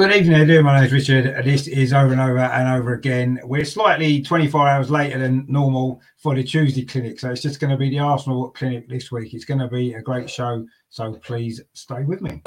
Good evening, everyone. My name is Richard. This is over and over and over again. We're slightly 24 hours later than normal for the Tuesday clinic. So it's just going to be the Arsenal clinic this week. It's going to be a great show. So please stay with me.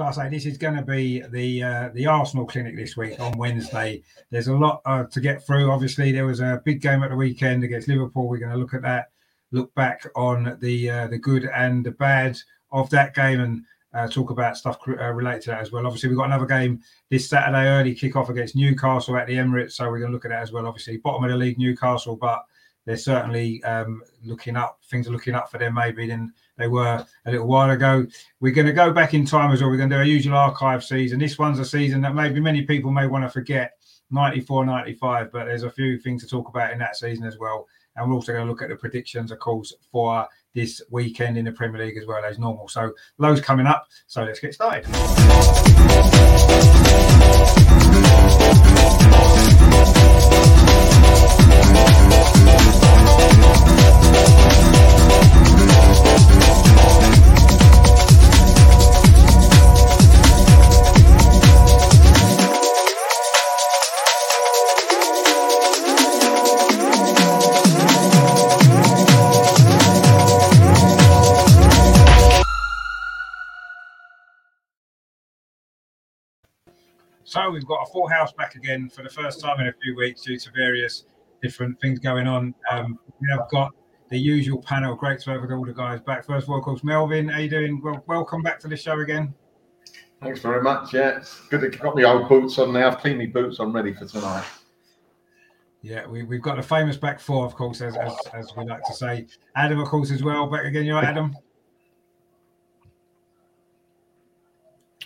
So I say this is going to be the uh, the Arsenal clinic this week on Wednesday. There's a lot uh, to get through. Obviously, there was a big game at the weekend against Liverpool. We're going to look at that, look back on the uh, the good and the bad of that game, and uh, talk about stuff uh, related to that as well. Obviously, we've got another game this Saturday early kick-off against Newcastle at the Emirates, so we're going to look at that as well. Obviously, bottom of the league Newcastle, but they're certainly um, looking up. Things are looking up for them maybe than they were a little while ago. We're going to go back in time as well. We're going to do our usual archive season. This one's a season that maybe many people may want to forget 94 95, but there's a few things to talk about in that season as well. And we're also going to look at the predictions, of course, for this weekend in the Premier League as well as normal. So, loads coming up. So, let's get started. So we've got a full house back again for the first time in a few weeks due to various different things going on. Um, we have got the usual panel. Great to have all the guys back. First of all, of course, Melvin, how you doing? Well, welcome back to the show again. Thanks very much. Yeah, it's good to got my old boots on now. I've cleaned my boots. I'm ready for tonight. Yeah, we, we've got the famous back four, of course, as, as, as we like to say. Adam, of course, as well. Back again. You're right, Adam.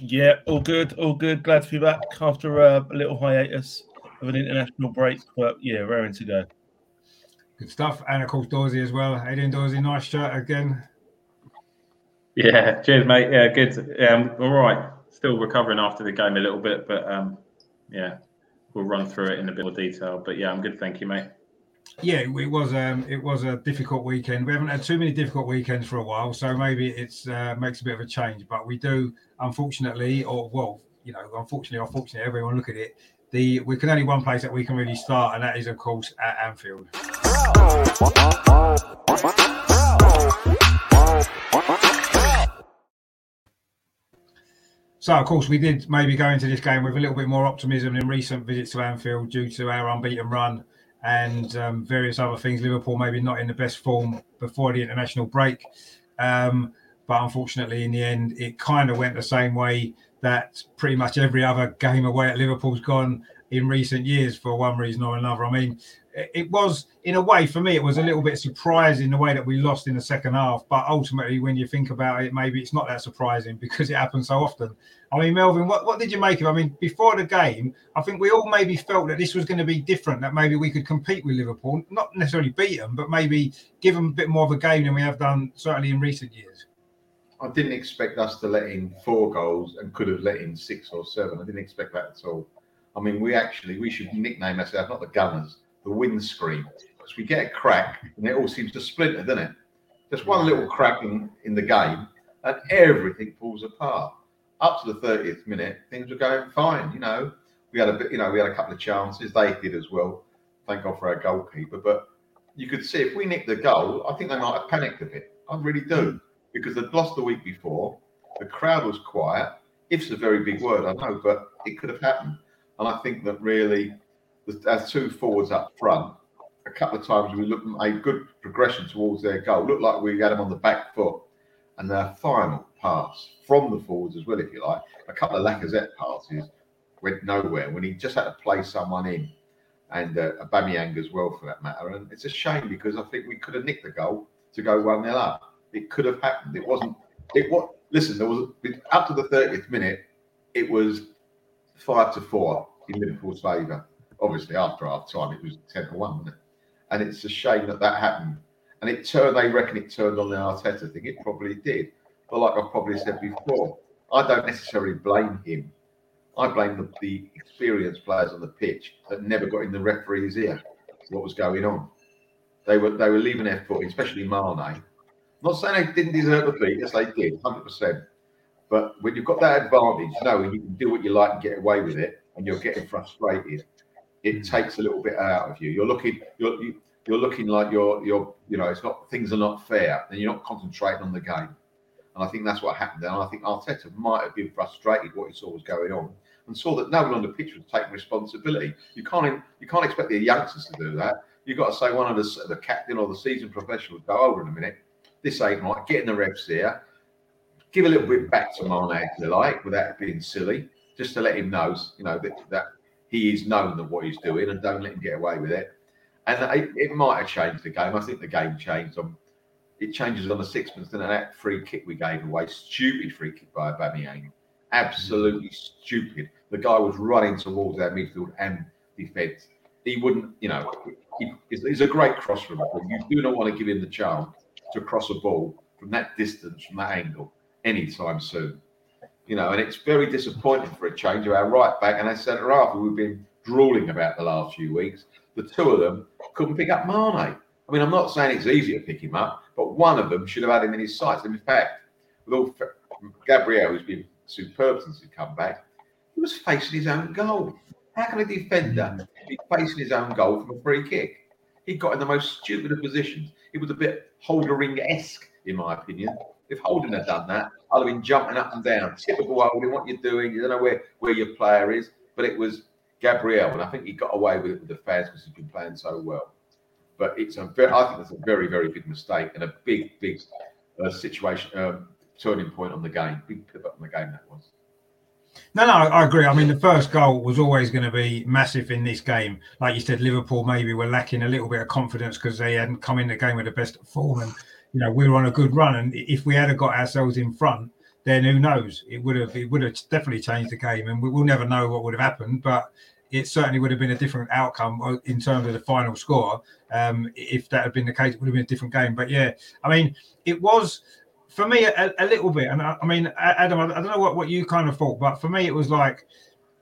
Yeah, all good, all good. Glad to be back after uh, a little hiatus of an international break, but yeah, raring to go. Good stuff. And of course, Dorsey as well. How you doing, Dorsey? Nice shirt again. Yeah, cheers, mate. Yeah, good. Um, all right. Still recovering after the game a little bit, but um, yeah, we'll run through it in a bit more detail. But yeah, I'm good. Thank you, mate. Yeah, it was um, it was a difficult weekend. We haven't had too many difficult weekends for a while, so maybe it's uh, makes a bit of a change. But we do, unfortunately, or well, you know, unfortunately, unfortunately, everyone look at it. The we can only one place that we can really start, and that is, of course, at Anfield. So, of course, we did maybe go into this game with a little bit more optimism in recent visits to Anfield due to our unbeaten run and um, various other things. Liverpool maybe not in the best form before the international break. Um, but unfortunately, in the end, it kind of went the same way that pretty much every other game away at Liverpool's gone in recent years for one reason or another. I mean, it was in a way for me it was a little bit surprising the way that we lost in the second half. But ultimately when you think about it maybe it's not that surprising because it happens so often. I mean melvin what, what did you make of it? i mean before the game i think we all maybe felt that this was going to be different that maybe we could compete with liverpool. Not necessarily beat them but maybe give them a bit more of a game than we have done certainly in recent years. I didn't expect us to let in four goals and could have let in six or seven. I didn't expect that at all i mean we actually we should nickname ourselves not the gunners the windscreen because we get a crack and it all seems to splinter, doesn't it? Just one little crack in, in the game and everything falls apart. Up to the 30th minute, things were going fine. You know, we had a bit, you know, we had a couple of chances. They did as well. Thank God for our goalkeeper. But you could see if we nicked the goal, I think they might have panicked a bit. I really do because they'd lost the week before. The crowd was quiet. If's a very big word, I know, but it could have happened. And I think that really as two forwards up front, a couple of times we looked a good progression towards their goal. Looked like we had them on the back foot, and their final pass from the forwards as well, if you like, a couple of Lacazette passes went nowhere when he just had to play someone in, and uh, as well for that matter. And it's a shame because I think we could have nicked the goal to go one 0 up. It could have happened. It wasn't. It what? Listen, there was up to the 30th minute. It was five to four in Liverpool's favour obviously after half time it was 10 to 1. And it's a shame that that happened. And it turned, they reckon it turned on the Arteta thing. It probably did. But like I've probably said before, I don't necessarily blame him I blame the, the experienced players on the pitch that never got in the referee's ear what was going on. They were they were leaving their foot, especially Mane. Not saying they didn't deserve a beat, yes they did, hundred percent. But when you've got that advantage, knowing you can do what you like and get away with it, and you're getting frustrated, it hmm. takes a little bit out of you. You're looking, you're you, you're looking like you're you're you know it's not things are not fair, and you're not concentrating on the game. And I think that's what happened. And I think Arteta might have been frustrated what he saw was going on, and saw that no one on the pitch was taking responsibility. You can't you can't expect the youngsters to do that. You've got to say one of the the captain or the seasoned professionals go over in a minute. This ain't right. Getting the refs here. Give a little bit back to Mane if you like, without being silly, just to let him know, you know, that, that he is known that what he's doing, and don't let him get away with it. And it, it might have changed the game. I think the game changed on it changes on the sixpence. and that free kick we gave away, stupid free kick by Aubameyang, absolutely stupid. The guy was running towards our midfield and defence. He wouldn't, you know, he, he's a great cross from You do not want to give him the chance to cross a ball from that distance, from that angle, anytime soon. You know, and it's very disappointing for a change of our right back and our centre half, who we've been drooling about the last few weeks. The two of them couldn't pick up Mane. I mean, I'm not saying it's easy to pick him up, but one of them should have had him in his sights. And in fact, with all Gabriel, who's been superb since he come back, he was facing his own goal. How can a defender be facing his own goal from a free kick? He got in the most stupid of positions. It was a bit Holdering esque, in my opinion. If Holding had done that, I'd have been jumping up and down. Typical Holding, what you're doing. You don't know where, where your player is. But it was Gabriel, and I think he got away with it with the fans because he's been playing so well. But it's a very, I think it's a very, very big mistake and a big, big uh, situation, um, turning point on the game. Big pivot on the game that was. No, no, I agree. I mean, the first goal was always going to be massive in this game. Like you said, Liverpool maybe were lacking a little bit of confidence because they hadn't come in the game with the best form, and you know we were on a good run. And if we had got ourselves in front, then who knows? It would have it would have definitely changed the game, and we, will never know what would have happened. But it certainly would have been a different outcome in terms of the final score. Um, if that had been the case, it would have been a different game. But yeah, I mean, it was for me a, a little bit. And I, I, mean, Adam, I don't know what, what you kind of thought, but for me, it was like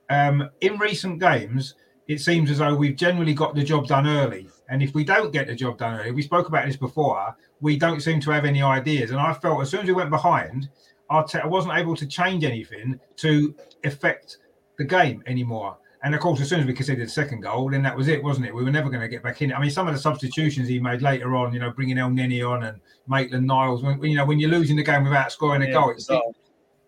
um, in recent games, it seems as though we've generally got the job done early. And if we don't get the job done early, we spoke about this before, we don't seem to have any ideas. And I felt as soon as we went behind, I wasn't able to change anything to affect the game anymore. And of course, as soon as we conceded the second goal, then that was it, wasn't it? We were never going to get back in. I mean, some of the substitutions he made later on, you know, bringing Elneny on and Maitland Niles, when you know, when you're losing the game without scoring a yeah, goal, it's, it,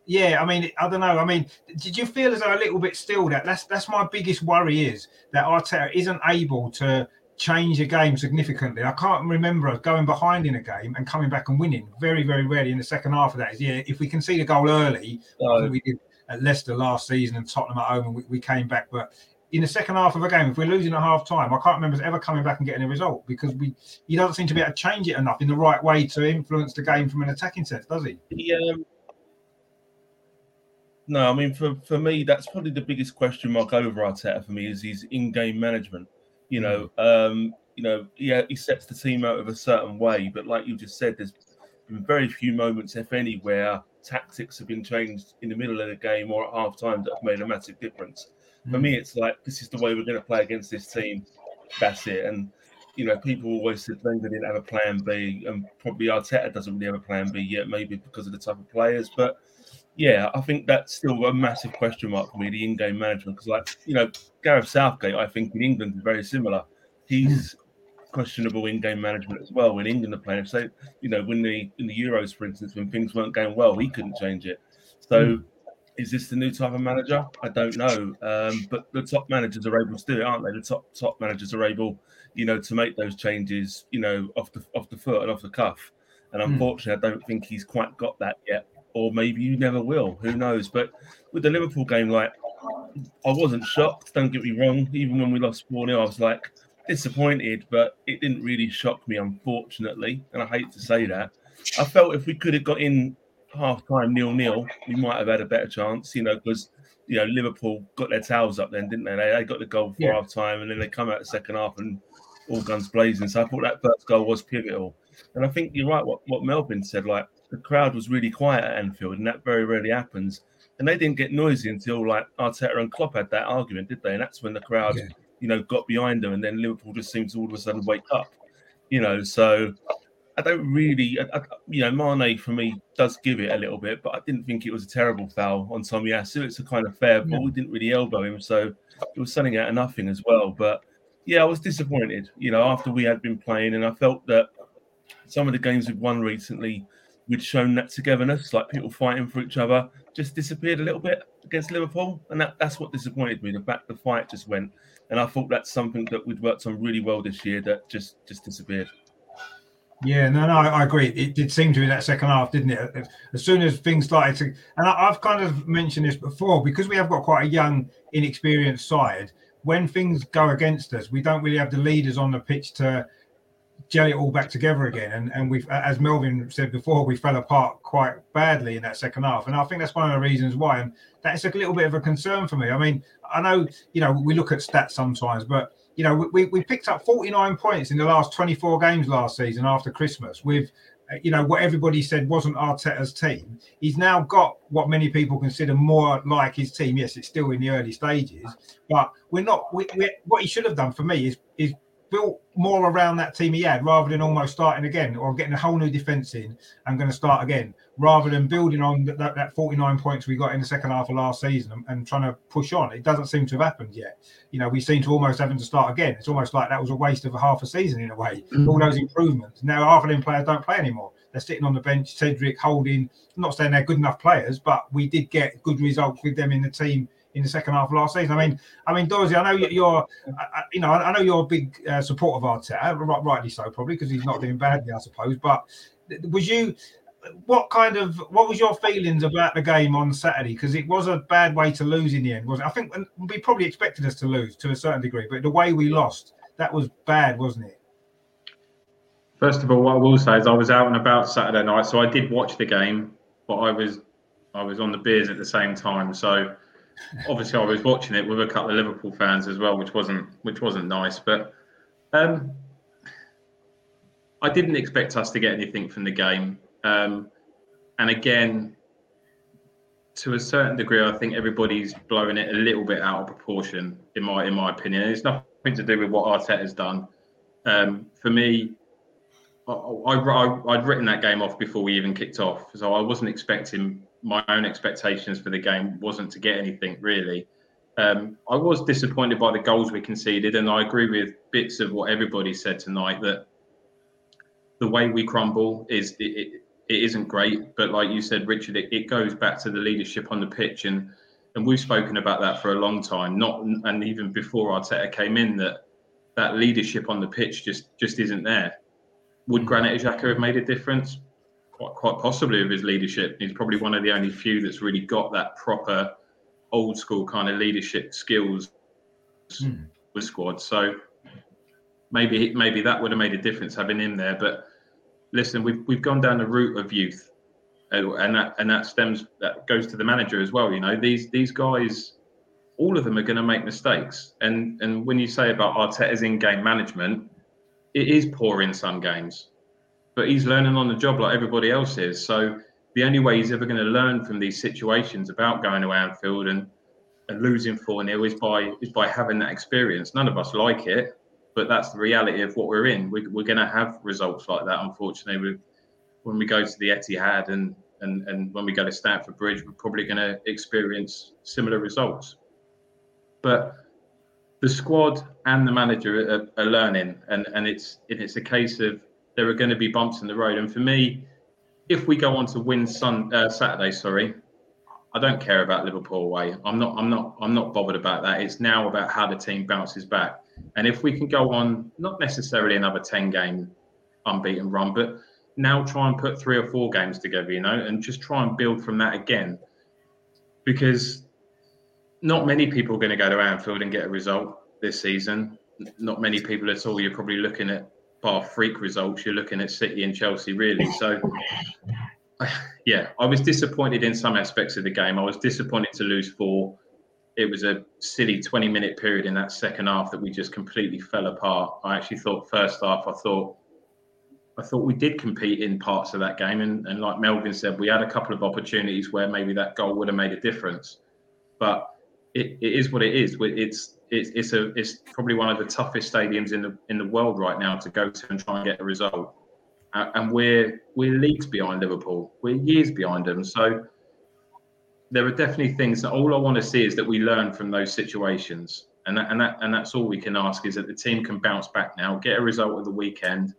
yeah. I mean, I don't know. I mean, did you feel as though a little bit still that that's that's my biggest worry is that Arteta isn't able to change a game significantly. I can't remember us going behind in a game and coming back and winning. Very, very rarely in the second half of that is yeah. If we can see the goal early, we did at Leicester last season and Tottenham at home, and we, we came back. But in the second half of a game, if we're losing at half time, I can't remember us ever coming back and getting a result because we he doesn't seem to be able to change it enough in the right way to influence the game from an attacking sense, does he? Yeah. Um, no, I mean for, for me, that's probably the biggest question mark over Arteta for me is his in-game management. You know, mm. um, you know, yeah, he sets the team out of a certain way, but like you just said, there's been very few moments, if any, where tactics have been changed in the middle of the game or at half time that have made a massive difference. Mm. For me, hmm. it's like this is the way we're going to play against this team. That's it. And you know, people always said Wenger didn't have a plan B, and probably Arteta doesn't really have a plan B yet, maybe because of the type of players. But yeah, I think that's still a massive question mark for me, the in-game management. Because, like, you know, Gareth Southgate, I think in England is very similar. He's questionable in-game management as well when England are playing. So you know, when the in the Euros, for instance, when things weren't going well, he couldn't change it. So mm. is this the new type of manager? I don't know. Um, but the top managers are able to do it, aren't they? The top top managers are able, you know, to make those changes, you know, off the off the foot and off the cuff. And hmm. unfortunately, mm. I don't think he's quite got that yet. Or maybe you never will. Who knows? But with the Liverpool game, like I wasn't shocked. Don't get me wrong. Even when we lost 4 0, I was like, disappointed, but it didn't really shock me, unfortunately. And I hate to say that. I felt if we could have got in half time nil nil, we might have had a better chance, you know, because you know Liverpool got their towels up then, didn't they? They, they got the goal for yeah. half time, and then they come out the second half and all guns blazing. So I thought that first goal was pivotal. And I think you're right. What what Melvin said, like the crowd was really quiet at Anfield, and that very rarely happens. and they didn't get noisy until like Arteta and Klopp had that argument, did they? And that's when the crowd, yeah. you know, got behind them, and then Liverpool just seemed to all of a sudden wake up, you know. So I don't really, I, I, you know, Mane for me does give it a little bit, but I didn't think it was a terrible foul on Tomiyasu. It's a kind of fair ball. We didn't really elbow him, so it was selling out of nothing as well. But yeah, I was disappointed, you know, after we had been playing, and I felt that some of the games we've won recently, we'd shown that togetherness, like people fighting for each other, just disappeared a little bit against Liverpool, and that, that's what disappointed me. The fact the fight just went, and I thought that's something that we'd worked on really well this year that just just disappeared. Yeah, no, no, I agree. It did seem to be that second half, didn't it? As soon as things started to, and I've kind of mentioned this before, because we have got quite a young, inexperienced side. When things go against us, we don't really have the leaders on the pitch to gel it all back together again. And and we've, as Melvin said before, we fell apart quite badly in that second half. And I think that's one of the reasons why. And that's a little bit of a concern for me. I mean, I know you know we look at stats sometimes, but you know, we, we picked up 49 points in the last 24 games last season after Christmas with, you know, what everybody said wasn't Arteta's team. He's now got what many people consider more like his team. Yes, it's still in the early stages, but we're not. We, we, what he should have done for me is is built more around that team he had rather than almost starting again or getting a whole new defence in and going to start again rather than building on that, that, 49 points we got in the second half of last season and, and, trying to push on. It doesn't seem to have happened yet. You know, we seem to almost having to start again. It's almost like that was a waste of a half a season in a way. Mm-hmm. All those improvements. Now half of them players don't play anymore. They're sitting on the bench. Cedric, Holding. I'm not saying they're good enough players, but we did get good results with them in the team in the second half of last season. I mean, I mean, Dorsey, I know you're, you know, I know you're a big uh, supporter of Arteta, rightly so, probably because he's not doing badly, I suppose. But was you, what kind of, what was your feelings about the game on Saturday? Because it was a bad way to lose in the end, was it? I think we probably expected us to lose to a certain degree, but the way we lost, that was bad, wasn't it? First of all, what I will say is I was out and about Saturday night, so I did watch the game, but I was I was on the beers at the same time. So obviously I was watching it with a couple of Liverpool fans as well, which wasn't which wasn't nice. But um, I didn't expect us to get anything from the game. Um, and again, to a certain degree, I think everybody's blowing it a little bit out of proportion, in my in my opinion. It's nothing to do with what Arteta has done. Um, for me, I, I, I'd written that game off before we even kicked off, so I wasn't expecting my own expectations for the game wasn't to get anything really. Um, I was disappointed by the goals we conceded, and I agree with bits of what everybody said tonight that the way we crumble is it, it, it isn't great. But like you said, Richard, it, it goes back to the leadership on the pitch, and and we've spoken about that for a long time. Not and even before Arteta came in, that that leadership on the pitch just just isn't there. Would Granit Xhaka have made a difference? Quite, quite possibly of his leadership. He's probably one of the only few that's really got that proper old school kind of leadership skills mm. with squad. So maybe maybe that would have made a difference having him there. But listen, we've we've gone down the route of youth, and that and that stems that goes to the manager as well. You know, these these guys, all of them are going to make mistakes. And and when you say about Arteta's in-game management, it is poor in some games but he's learning on the job like everybody else is. So the only way he's ever going to learn from these situations about going to Anfield and, and losing 4 0 is by is by having that experience. None of us like it, but that's the reality of what we're in. We, we're going to have results like that, unfortunately. With, when we go to the Etihad and, and, and when we go to Stamford Bridge, we're probably going to experience similar results. But the squad and the manager are, are learning, and, and it's it's a case of there are going to be bumps in the road. And for me, if we go on to win Sun uh, Saturday, sorry, I don't care about Liverpool away. I'm not. I'm not. I'm not bothered about that. It's now about how the team bounces back. And if we can go on, not necessarily another ten game unbeaten run, but now try and put three or four games together, you know, and just try and build from that again. Because not many people are going to go to Anfield and get a result this season. Not many people at all. You're probably looking at freak results, you're looking at City and Chelsea, really. So, yeah, I was disappointed in some aspects of the game. I was disappointed to lose four. It was a silly 20 minute period in that second half that we just completely fell apart. I actually thought, first half, I thought I thought we did compete in parts of that game, and, and like Melvin said, we had a couple of opportunities where maybe that goal would have made a difference. But it, it is what it is. It's it's it's a it's probably one of the toughest stadiums in the in the world right now to go to and try and get a result. And we're we're leagues behind Liverpool. We're years behind them. So there are definitely things that all I want to see is that we learn from those situations. And that, and that and that's all we can ask is that the team can bounce back now, get a result of the weekend.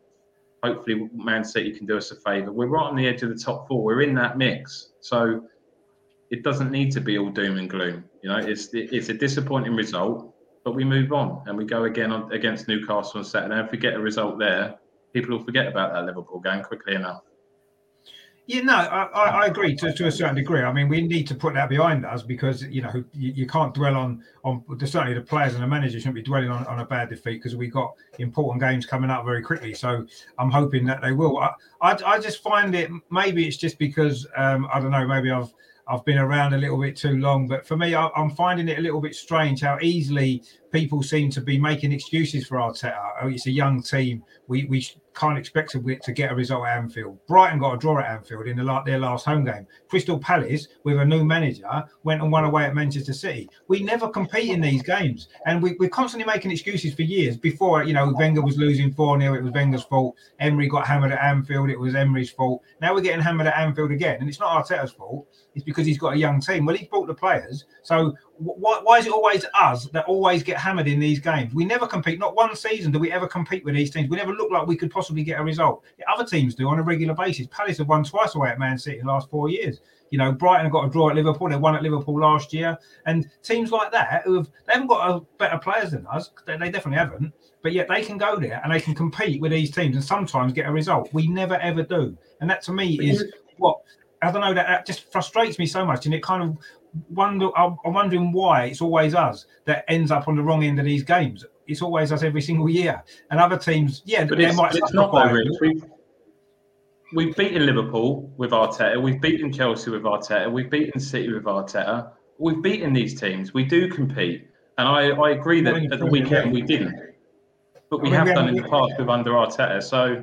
Hopefully, Man City can do us a favour. We're right on the edge of the top four. We're in that mix, so it doesn't need to be all doom and gloom. You know, it's it's a disappointing result, but we move on and we go again on, against Newcastle on Saturday. If we get a result there, people will forget about that Liverpool game quickly enough. Yeah, no, I, I agree to, to a certain degree. I mean, we need to put that behind us because you know you, you can't dwell on on certainly the players and the manager shouldn't be dwelling on, on a bad defeat because we got important games coming up very quickly. So I'm hoping that they will. I, I, I just find it maybe it's just because um, I don't know. Maybe I've I've been around a little bit too long, but for me, I, am finding it a little bit strange how easily people seem to be making excuses for Arteta. Oh, it's a young team. We we can't expect to, to get a result at Anfield. Brighton got a draw at Anfield in the, their last home game. Crystal Palace, with a new manager, went and won away at Manchester City. We never compete in these games, and we, we're constantly making excuses for years. Before, you know, Wenger was losing 4 0, it was Wenger's fault. Emery got hammered at Anfield, it was Emery's fault. Now we're getting hammered at Anfield again, and it's not Arteta's fault. It's because he's got a young team. Well, he's brought the players. So why, why is it always us that always get hammered in these games? We never compete. Not one season do we ever compete with these teams. We never look like we could possibly get a result. Other teams do on a regular basis. Palace have won twice away at Man City in the last four years. You know, Brighton have got a draw at Liverpool. They won at Liverpool last year, and teams like that who have they haven't got a better players than us. They, they definitely haven't. But yet they can go there and they can compete with these teams and sometimes get a result. We never ever do, and that to me is what I don't know. That, that just frustrates me so much, and it kind of wonder. I'm wondering why it's always us that ends up on the wrong end of these games. It's always us every single year, and other teams, yeah, but it's, it's not that, We've, we've beaten Liverpool with Arteta. We've beaten Chelsea with Arteta. We've beaten City with Arteta. We've beaten these teams. We do compete, and I, I agree that at the weekend we didn't, but we have done in the past with under Arteta. So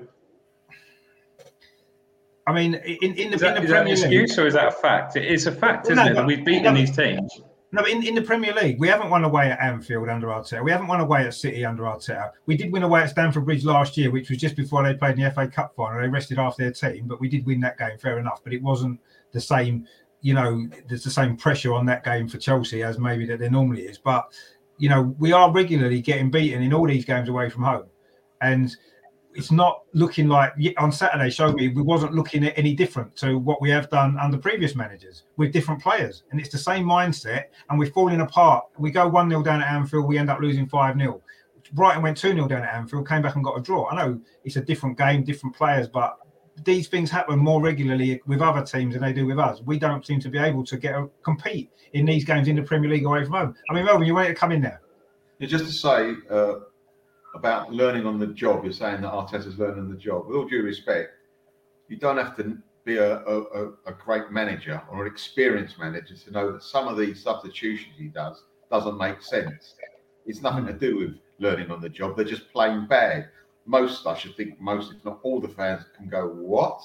I mean, in, in the, is that, in the Premier that an excuse League, or is that a fact? It's a fact, isn't no, it? That we've beaten no, these teams. No, in, in the Premier League, we haven't won away at Anfield under Arteta. We haven't won away at City under Arteta. We did win away at Stamford Bridge last year, which was just before they played in the FA Cup final. They rested half their team, but we did win that game, fair enough. But it wasn't the same, you know, there's the same pressure on that game for Chelsea as maybe that there normally is. But, you know, we are regularly getting beaten in all these games away from home. And it's not looking like on Saturday Show me we wasn't looking at any different to what we have done under previous managers with different players. And it's the same mindset, and we're falling apart. We go 1 0 down at Anfield, we end up losing 5 0. Brighton went 2 0 down at Anfield, came back and got a draw. I know it's a different game, different players, but these things happen more regularly with other teams than they do with us. We don't seem to be able to get a, compete in these games in the Premier League away from home. I mean, Melvin, you want to come in there? Yeah, just to say, uh, about learning on the job. You're saying that Arteta's learning on the job. With all due respect, you don't have to be a, a, a great manager or an experienced manager to know that some of these substitutions he does doesn't make sense. It's nothing to do hmm. with learning on the job. They're just plain bad. Most, I should think, most, if not all, the fans can go, "What?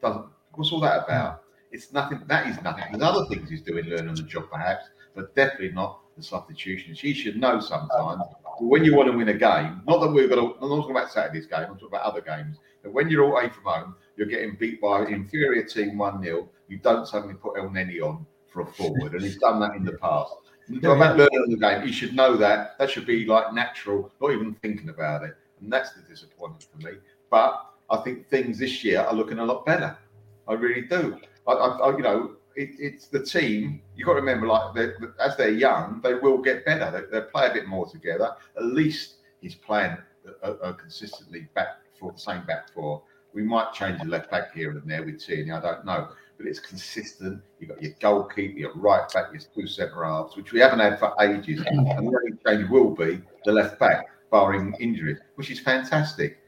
Doesn't? What's all that hmm. about?" It's nothing. That is nothing. There's other things he's doing learning on the job, perhaps, but definitely not the substitutions. He should know sometimes when you want to win a game, not that we're going to, I'm not talking about Saturday's game, I'm talking about other games. But when you're away from home, you're getting beat by an inferior team 1 0. You don't suddenly put Elneny on for a forward, and he's done that in the past. Yeah, about learning the game, he should know that. That should be like natural, not even thinking about it. And that's the disappointment for me. But I think things this year are looking a lot better. I really do. I, I, I you know, it, it's the team. You've got to remember, like they're, as they're young, they will get better. They, they play a bit more together. At least he's playing uh, uh, a, a consistently back for the same back four. We might change the left back here and there with Tierney. I don't know, but it's consistent. You've got your goalkeeper, your right back, your two centre halves, which we haven't had for ages. And the only change will be the left back, barring injury, which is fantastic.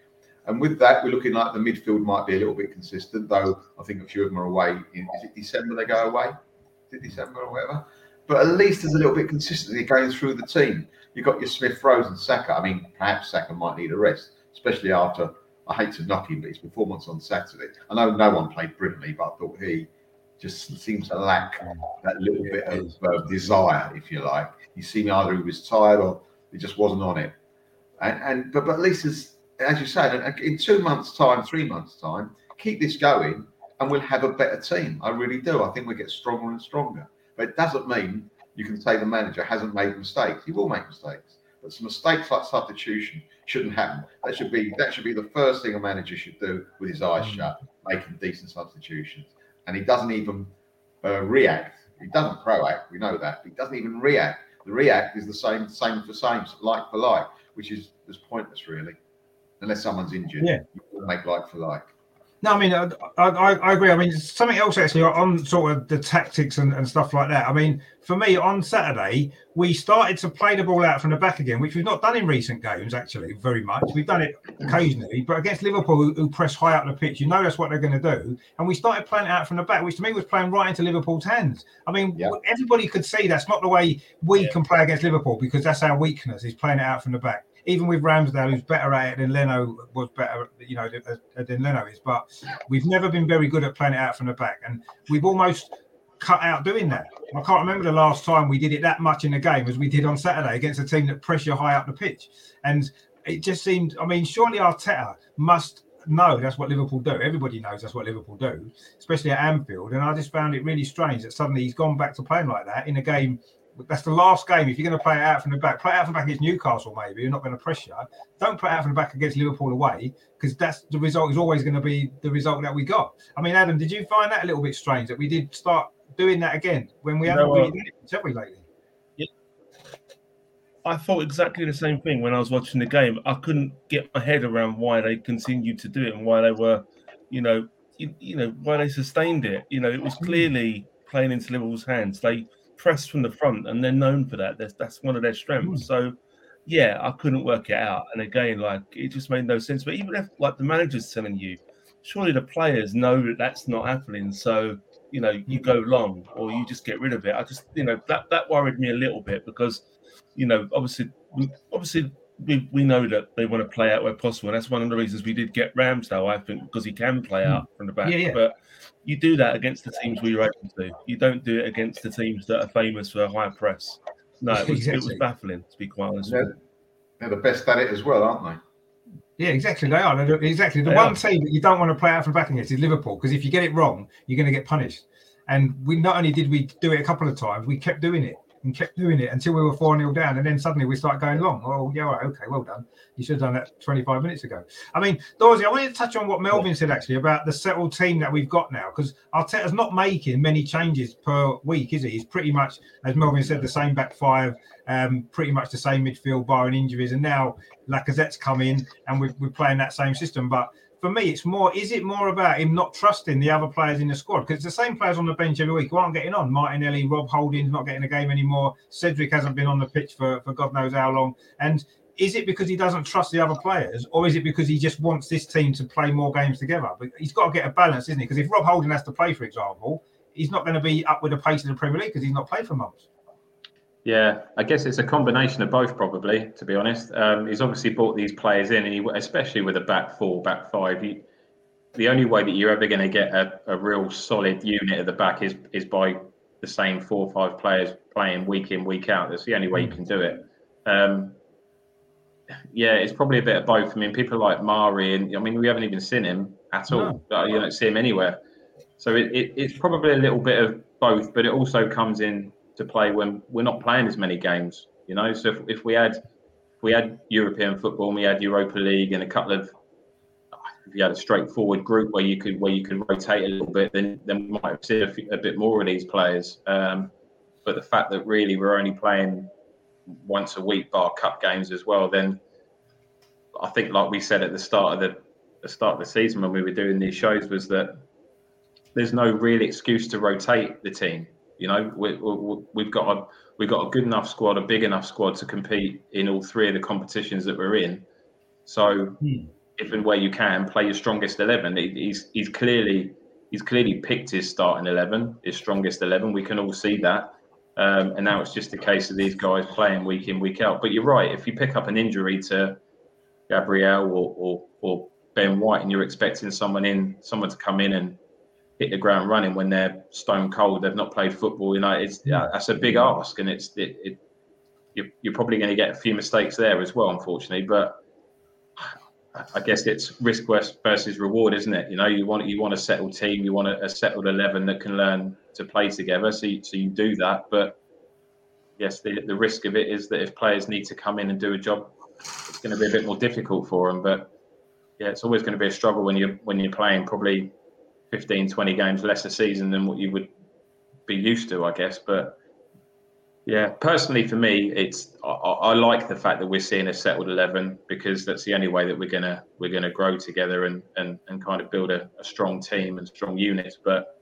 And with that, we're looking like the midfield might be a little bit consistent, though I think a few of them are away. In, is it December they go away? Is it December or whatever? But at least there's a little bit consistency going through the team. You've got your Smith Rowe and Saka. I mean, perhaps Saka might need a rest, especially after I hate to knock him, but his performance on Saturday. I know no one played brilliantly, but I thought he just seems to lack that little bit of uh, desire, if you like. You see, either he was tired or he just wasn't on it. And, and but but at least as as you said, in two months' time, three months' time, keep this going, and we'll have a better team. I really do. I think we get stronger and stronger. But it doesn't mean you can say the manager hasn't made mistakes. He will make mistakes, but some mistakes like substitution shouldn't happen. That should be that should be the first thing a manager should do with his eyes mm. shut, making decent substitutions. And he doesn't even uh, react. He doesn't proact. We know that. He doesn't even react. The react is the same, same for same, like for like, which is is pointless really, unless someone's injured. Yeah, you make like for like. No, I mean, I, I, I, agree. I mean, something else actually on sort of the tactics and, and stuff like that. I mean, for me, on Saturday, we started to play the ball out from the back again, which we've not done in recent games, actually, very much. We've done it occasionally, but against Liverpool, who, who press high up the pitch, you know that's what they're going to do. And we started playing out from the back, which to me was playing right into Liverpool's hands. I mean, yeah. everybody could see that's not the way we yeah. can play against Liverpool because that's our weakness, is playing it out from the back even with Ramsdale, who's better at it than Leno was better, you know, uh, than Leno is. But we've never been very good at playing it out from the back, and we've almost cut out doing that. I can't remember the last time we did it that much in a game as we did on Saturday against a team that pressure high up the pitch, and it just seemed. I mean, surely Arteta must know that's what Liverpool do. Everybody knows that's what Liverpool do, especially at Anfield. And I just found it really strange that suddenly he's gone back to playing like that in a game that's the last game. If you're going to play it out from the back, play it out from the back against Newcastle. Maybe you're not going to pressure. Don't play it out from the back against Liverpool away because that's the result is always going to be the result that we got. I mean, Adam, did you find that a little bit strange that we did start doing that again when we haven't really done it, have we lately? Yeah. I thought exactly the same thing when I was watching the game. I couldn't get my head around why they continued to do it and why they were, you know, you, you know, why they sustained it. You know, it was mm. clearly playing into Liverpool's hands. They press from the front, and they're known for that. That's, that's one of their strengths. Mm. So, yeah, I couldn't work it out. And again, like it just made no sense. But even if like the manager's telling you, surely the players know that that's not happening. So you know, you go long or you just get rid of it. I just, you know, that that worried me a little bit because, you know, obviously, obviously. We, we know that they want to play out where possible, and that's one of the reasons we did get Ramsdale. I think because he can play out from the back. Yeah, yeah. But you do that against the teams we are able to. You don't do it against the teams that are famous for a high press. No, it was, exactly. it was baffling to be quite honest. They're, they're, the best at it as well, aren't they? Yeah, exactly. They are. They're, exactly. The they one are. team that you don't want to play out from back against is Liverpool because if you get it wrong, you're going to get punished. And we not only did we do it a couple of times, we kept doing it and kept doing it until we were 4 0 down. And then suddenly we start going long. Oh, yeah, right, okay, well done. You should have done that 25 minutes ago. I mean, Dorsey, I wanted to touch on what Melvin said actually about the settled team that we've got now because Arteta's not making many changes per week, is he? He's pretty much, as Melvin said, the same back five, um, pretty much the same midfield, barring injuries. And now Lacazette's come in and we're, we're playing that same system. But for me, it's more. Is it more about him not trusting the other players in the squad? Because the same players on the bench every week who aren't getting on. Martinelli, Rob Holding's not getting a game anymore. Cedric hasn't been on the pitch for, for God knows how long. And is it because he doesn't trust the other players, or is it because he just wants this team to play more games together? But he's got to get a balance, isn't he? Because if Rob Holding has to play, for example, he's not going to be up with the pace of the Premier League because he's not played for months. Yeah, I guess it's a combination of both, probably. To be honest, um, he's obviously brought these players in, and he, especially with a back four, back five. He, the only way that you're ever going to get a, a real solid unit at the back is is by the same four or five players playing week in, week out. That's the only way you can do it. Um, yeah, it's probably a bit of both. I mean, people like Mari, and I mean, we haven't even seen him at all. No. You don't see him anywhere. So it, it, it's probably a little bit of both, but it also comes in to play when we're not playing as many games. You know, so if, if we had if we had European football, and we had Europa League, and a couple of if you had a straightforward group where you could where you could rotate a little bit, then then we might have seen a, few, a bit more of these players. Um, but the fact that really we're only playing once a week, bar cup games as well, then I think, like we said at the start of the, the start of the season when we were doing these shows, was that there's no real excuse to rotate the team. You know, we, we, have got a we've got a good enough squad, a big enough squad to compete in all three of the competitions that we're in. So, hmm. if and where you can, play your strongest eleven. He's he's clearly he's clearly picked his starting eleven, his strongest eleven. We can all see that. Um, and now it's just a case of these guys playing week in, week out. But you're right. If you pick up an injury to Gabriel or or, or Ben White and you're expecting someone in, someone to come in and hit the ground running when they're stone cold. They've not played football. You know, it's yeah, that's a big ask, and it's it, it you're, you're probably going to get a few mistakes there as well, unfortunately. But I guess it's risk versus reward, isn't it? You know, you want you want a settled team, you want a, a settled eleven that can learn to play together. So you, so you do that, but yes, the, the risk of it is that if players need to come in and do a job, it's going to be a bit more difficult for them. But yeah, it's always going to be a struggle when you're when you're playing probably 15, 20 games less a season than what you would be used to, I guess. But yeah, personally for me, it's I, I, like the fact that we're seeing a settled eleven because that's the only way that we're gonna we're gonna grow together and and, and kind of build a, a strong team and strong units. But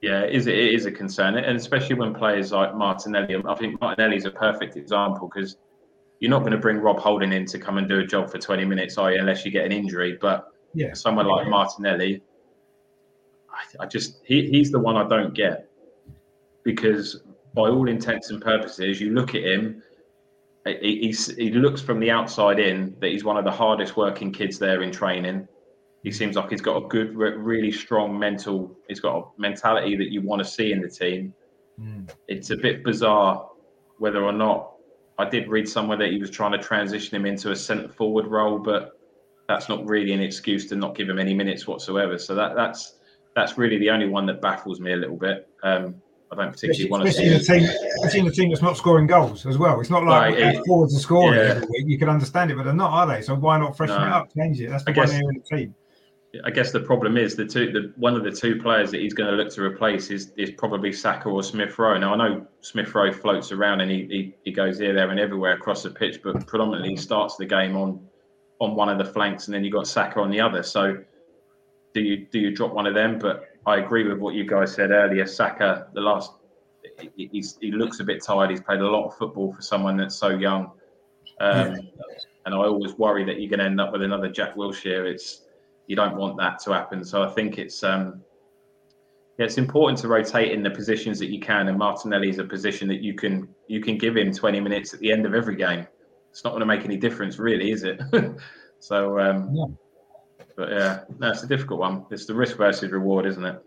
yeah, it is it is a concern, and especially when players like Martinelli. I think Martinelli's a perfect example because you're not going to bring Rob Holding in to come and do a job for 20 minutes, are you? Unless you get an injury. But yeah, someone like Martinelli, I, I just he, he's the one I don't get because by all intents and purposes, you look at him, he, he looks from the outside in that he's one of the hardest working kids there in training. He seems like he's got a good, really strong mental. He's got a mentality that you want to see in the team. Mm. It's a bit bizarre whether or not I did read somewhere that he was trying to transition him into a centre forward role, but that's not really an excuse to not give him any minutes whatsoever. So that that's that's really the only one that baffles me a little bit. Um, I don't particularly want to see. The team, in the team that's not scoring goals as well. It's not like right, it, forwards are scoring yeah. every week. You can understand it, but they're not, are they? So why not freshen no. it up, change it? That's the I one guess, area in the team. I guess the problem is the two, the one of the two players that he's going to look to replace is is probably Saka or Smith Rowe. Now I know Smith Rowe floats around and he, he, he goes here, there, and everywhere across the pitch, but predominantly he starts the game on on one of the flanks, and then you've got Saka on the other. So do you do you drop one of them? But I agree with what you guys said earlier. Saka, the last, he, he looks a bit tired. He's played a lot of football for someone that's so young. Um, yeah. And I always worry that you're going to end up with another Jack Wilshere. It's you don't want that to happen. So I think it's um, yeah, it's important to rotate in the positions that you can. And Martinelli is a position that you can you can give him 20 minutes at the end of every game. It's not going to make any difference, really, is it? so um, yeah. But yeah, that's a difficult one. It's the risk versus reward, isn't it?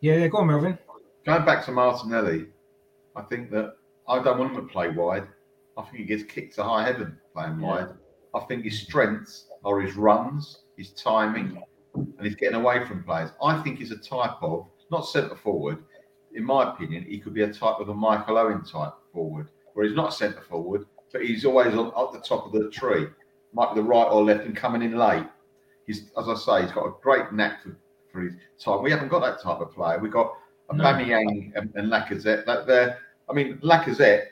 Yeah, yeah. Go on, Melvin. Going back to Martinelli, I think that I don't want him to play wide. I think he gets kicked to high heaven playing yeah. wide. I think his strengths are his runs, his timing, and he's getting away from players. I think he's a type of not centre forward. In my opinion, he could be a type of a Michael Owen type forward, where he's not centre forward, but he's always on at the top of the tree, might be the right or left, and coming in late he's as I say, he's got a great knack for, for his time. We haven't got that type of player. We've got no. And, and Lacazette. That they're, I mean, Lacazette,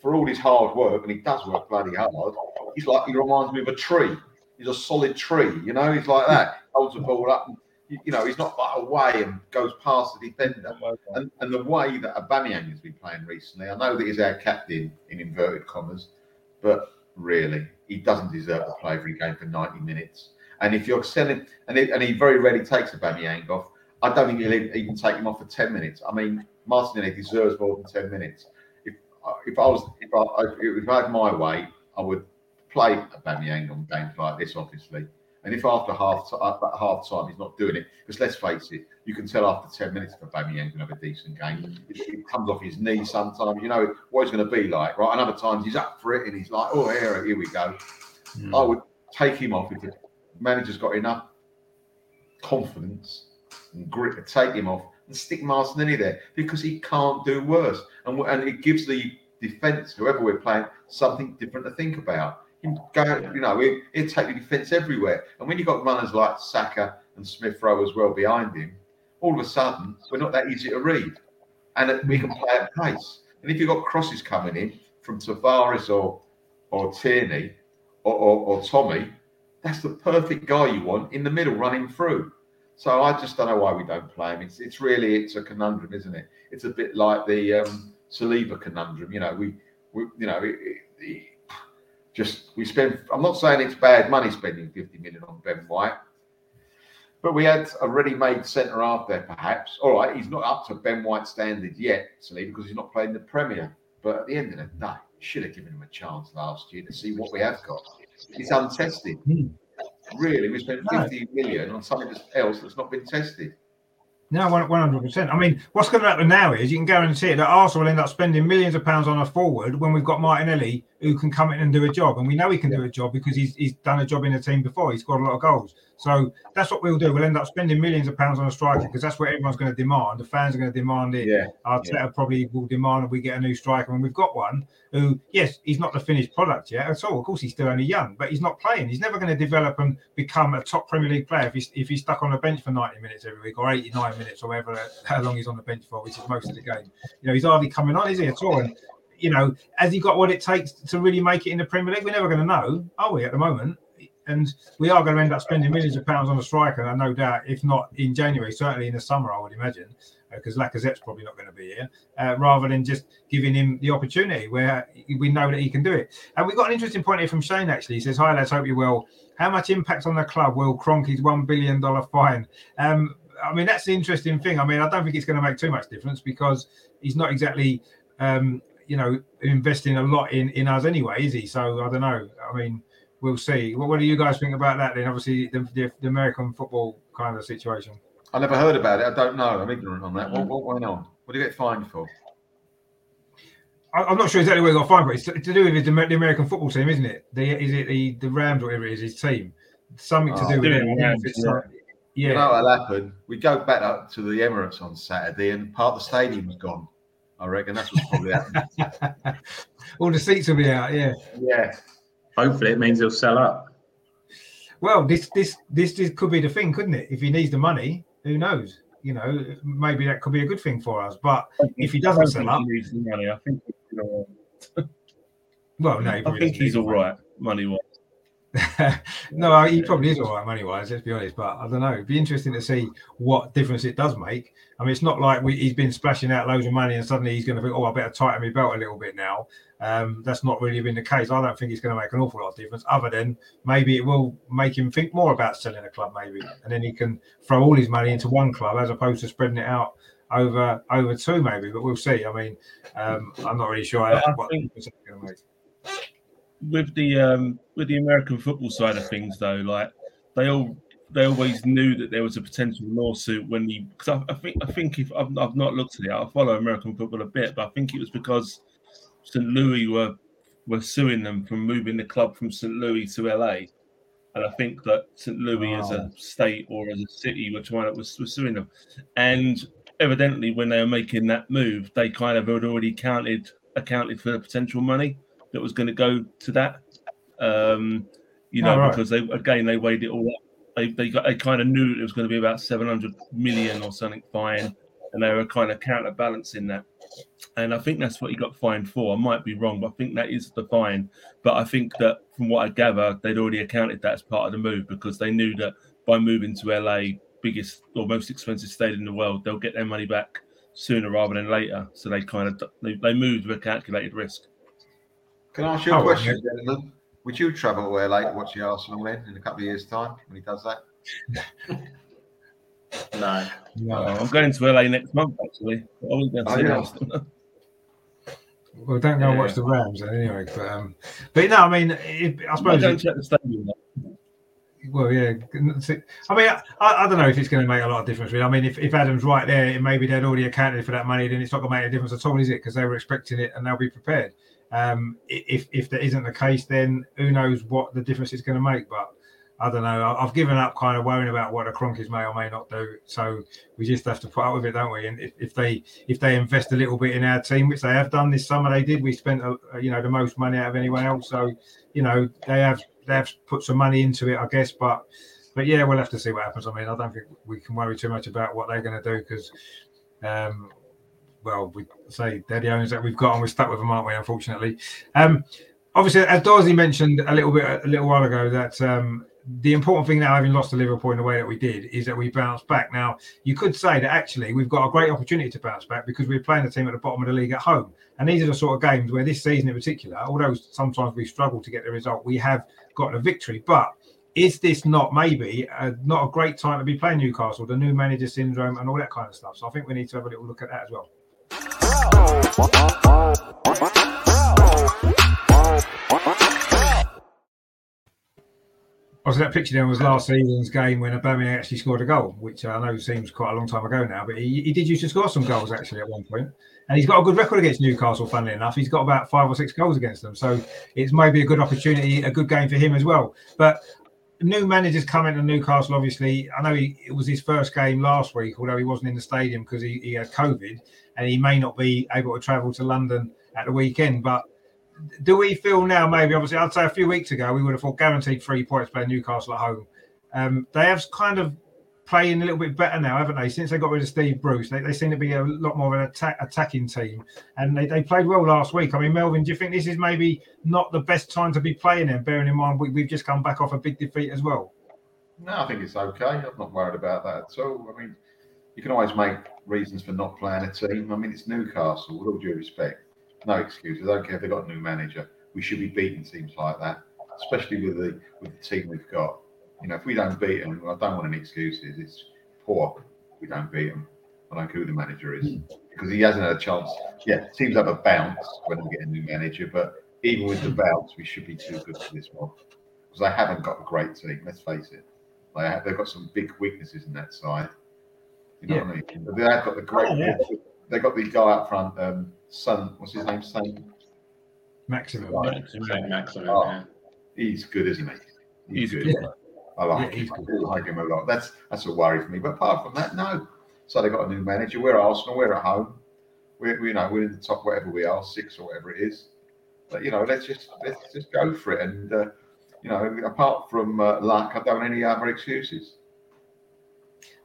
for all his hard work, and he does work bloody hard, he's like he reminds me of a tree. He's a solid tree, you know. He's like that. Holds the ball up, and you know, he's not like away and goes past the defender. And, and the way that Aubameyang has been playing recently, I know that he's our captain in inverted commas, but really, he doesn't deserve to play every game for 90 minutes. And if you're selling, and, it, and he very rarely takes a Aubameyang off, I don't think he'll even take him off for 10 minutes. I mean, Martinelli deserves more than 10 minutes. If if I was if I if I had my way, I would play a Aubameyang on games like this, obviously. And if after half at half time he's not doing it, because let's face it, you can tell after 10 minutes if Aubameyang can have a decent game. It, it comes off his knee sometimes, you know what he's going to be like, right? And other times he's up for it and he's like, oh, here, here we go. Mm. I would take him off if manager's got enough confidence and grit to take him off and stick Martinelli there because he can't do worse. And, and it gives the defence, whoever we're playing, something different to think about. Go, you know, he he'll take the defence everywhere. And when you've got runners like Saka and Smith Rowe as well behind him, all of a sudden we're not that easy to read. And we can play at pace. And if you've got crosses coming in from Tavares or or Tierney or, or, or Tommy, that's the perfect guy you want in the middle running through. So I just don't know why we don't play him. It's it's really it's a conundrum, isn't it? It's a bit like the um, Saliba conundrum. You know, we, we you know, it, it, just we spend. I'm not saying it's bad money spending 50 million on Ben White, but we had a ready-made centre half there, perhaps. All right, he's not up to Ben White standard yet, Saliba, because he's not playing the Premier. But at the end of the day, should have given him a chance last year to see what we have got. It's untested. Hmm. really, we spent 50 million on something else that's not been tested. No, one hundred percent. I mean, what's going to happen now is you can guarantee that Arsenal will end up spending millions of pounds on a forward when we've got Martinelli who can come in and do a job, and we know he can do a job because he's he's done a job in the team before. He's scored a lot of goals. So that's what we'll do. We'll end up spending millions of pounds on a striker because that's what everyone's going to demand. The fans are going to demand it. Yeah. Arteta yeah. probably will demand that we get a new striker, and we've got one who, yes, he's not the finished product yet at all. Of course, he's still only young, but he's not playing. He's never going to develop and become a top Premier League player if he's if he's stuck on the bench for ninety minutes every week or eighty nine minutes or whatever how long he's on the bench for, which is most of the game. You know, he's hardly coming on, is he at all? And you know, has he got what it takes to really make it in the Premier League? We're never going to know, are we, at the moment? And we are going to end up spending millions of pounds on a striker, no doubt, if not in January, certainly in the summer, I would imagine, because uh, Lacazette's probably not going to be here, uh, rather than just giving him the opportunity where we know that he can do it. And we've got an interesting point here from Shane, actually. He says, Hi, lads, hope you're well. How much impact on the club will Kroenke's $1 billion fine? Um, I mean, that's the interesting thing. I mean, I don't think it's going to make too much difference because he's not exactly um, you know, investing a lot in in us anyway, is he? So I don't know. I mean, we'll see. What, what do you guys think about that? Then, obviously, the, the, the, American football kind of situation. I never heard about it. I don't know. I'm ignorant on that. What, what went on? What did he get fined for? I, am not sure exactly what he got fined for. It's to, to do with the, the, American football team, isn't it? The, is it the, the Rams or whatever it is, his team? Something to oh, do with it. Yeah. yeah. You know what'll happen? We go back up to the Emirates on Saturday, and part of the stadium's gone. I reckon that's what's probably happening. All the seats will be out. Yeah. Yeah. Hopefully, it means he'll sell up. Well, this this this, this could be the thing, couldn't it? If he needs the money, who knows? You know, maybe that could be a good thing for us. But if he doesn't sell up, he needs the money. I think. You well, no, I think he's all right money wise. no, he probably is all right money wise. Let's be honest, but I don't know. It'd be interesting to see what difference it does make. I mean, it's not like we, he's been splashing out loads of money and suddenly he's going to think, "Oh, I better tighten my belt a little bit now." Um, that's not really been the case. I don't think it's going to make an awful lot of difference. Other than maybe it will make him think more about selling a club, maybe, and then he can throw all his money into one club as opposed to spreading it out over over two, maybe. But we'll see. I mean, um, I'm not really sure what think- going to make with the um, with the American football side of things, though, like they all they always knew that there was a potential lawsuit when he. Because I, I, think I think if I've, I've not looked at it, I follow American football a bit, but I think it was because St. Louis were were suing them for moving the club from St. Louis to LA, and I think that St. Louis as a state or as a city were trying to was, was suing them, and evidently when they were making that move, they kind of had already counted accounted for the potential money that was going to go to that. Um, you know, oh, right. because they again they weighed it all up. They they, got, they kind of knew it was going to be about seven hundred million or something fine, and they were kind of counterbalancing that. And I think that's what he got fined for. I might be wrong, but I think that is the fine. But I think that from what I gather, they'd already accounted that as part of the move because they knew that by moving to LA, biggest or most expensive state in the world, they'll get their money back sooner rather than later. So they kind of they, they moved with a calculated risk. Can I ask you a oh, question, gentlemen? Would you travel to LA to watch the Arsenal win in a couple of years' time when he does that? no. No, I'm going to LA next month actually. I was going to oh, yeah. Well, don't go yeah. watch the Rams anyway. But, um, but no, I mean, it, I suppose. don't check the stadium. Well, yeah. I mean, I, I, don't know if it's going to make a lot of difference. Really. I mean, if, if Adam's right there, maybe they'd already accounted for that money, then it's not going to make a difference at all, is it? Because they were expecting it and they'll be prepared. Um, if if that isn't the case, then who knows what the difference it's going to make. But I don't know. I've given up kind of worrying about what the Kroenkes may or may not do. So we just have to put up with it, don't we? And if, if they if they invest a little bit in our team, which they have done this summer, they did. We spent a, you know the most money out of anyone else. So you know they have they have put some money into it, I guess. But but yeah, we'll have to see what happens. I mean, I don't think we can worry too much about what they're going to do because um, well, we say they're the owners that we've got, and we're stuck with them, aren't we? Unfortunately. Um, obviously, as Dorsey mentioned a little bit a little while ago, that um, the important thing now, having lost to Liverpool in the way that we did, is that we bounced back. Now, you could say that actually we've got a great opportunity to bounce back because we're playing a team at the bottom of the league at home, and these are the sort of games where this season in particular, although sometimes we struggle to get the result, we have got a victory, but is this not maybe uh, not a great time to be playing Newcastle, the new manager syndrome, and all that kind of stuff? So I think we need to have a little look at that as well. Also, that picture then was last season's game when Aubameyang actually scored a goal, which I know seems quite a long time ago now, but he, he did used to score some goals actually at one point. And he's got a good record against Newcastle, funnily enough. He's got about five or six goals against them. So it's maybe a good opportunity, a good game for him as well. But new managers coming to Newcastle, obviously, I know he, it was his first game last week, although he wasn't in the stadium because he, he had COVID and he may not be able to travel to London at the weekend. But do we feel now, maybe, obviously, I'd say a few weeks ago, we would have thought guaranteed three points playing Newcastle at home. Um, they have kind of playing a little bit better now, haven't they? Since they got rid of Steve Bruce, they, they seem to be a lot more of an attack, attacking team, and they, they played well last week. I mean, Melvin, do you think this is maybe not the best time to be playing them, bearing in mind we, we've just come back off a big defeat as well? No, I think it's okay. I'm not worried about that at all. I mean, you can always make reasons for not playing a team. I mean, it's Newcastle, with all due respect. No excuses. I don't care if they've got a new manager. We should be beating teams like that, especially with the with the team we've got. You know, if we don't beat them, I don't want any excuses. It's poor. We don't beat them. I don't care who the manager is hmm. because he hasn't had a chance. Yeah, teams have a bounce when they get a new manager, but even with the bounce, we should be too good for this one because they haven't got a great team. Let's face it. They have, they've got some big weaknesses in that side. You know Yeah. what I mean? They have got the great. Oh, yeah. They got the guy up front, um, Son. What's his name? Son. Maximum. Right. Saint Maximin, Oh. yeah. He's good, isn't he? He's good. Yeah. I like Yeah, he's him. good. I like him a lot. That's that's a worry for me. But apart from that, no. So they got a new manager. We're Arsenal. We're at home. We're we, you know we're in the top whatever we are, six or whatever it is. But you know, let's just let's just go for it. And uh, you know, apart from uh, luck, I don't want any other excuses.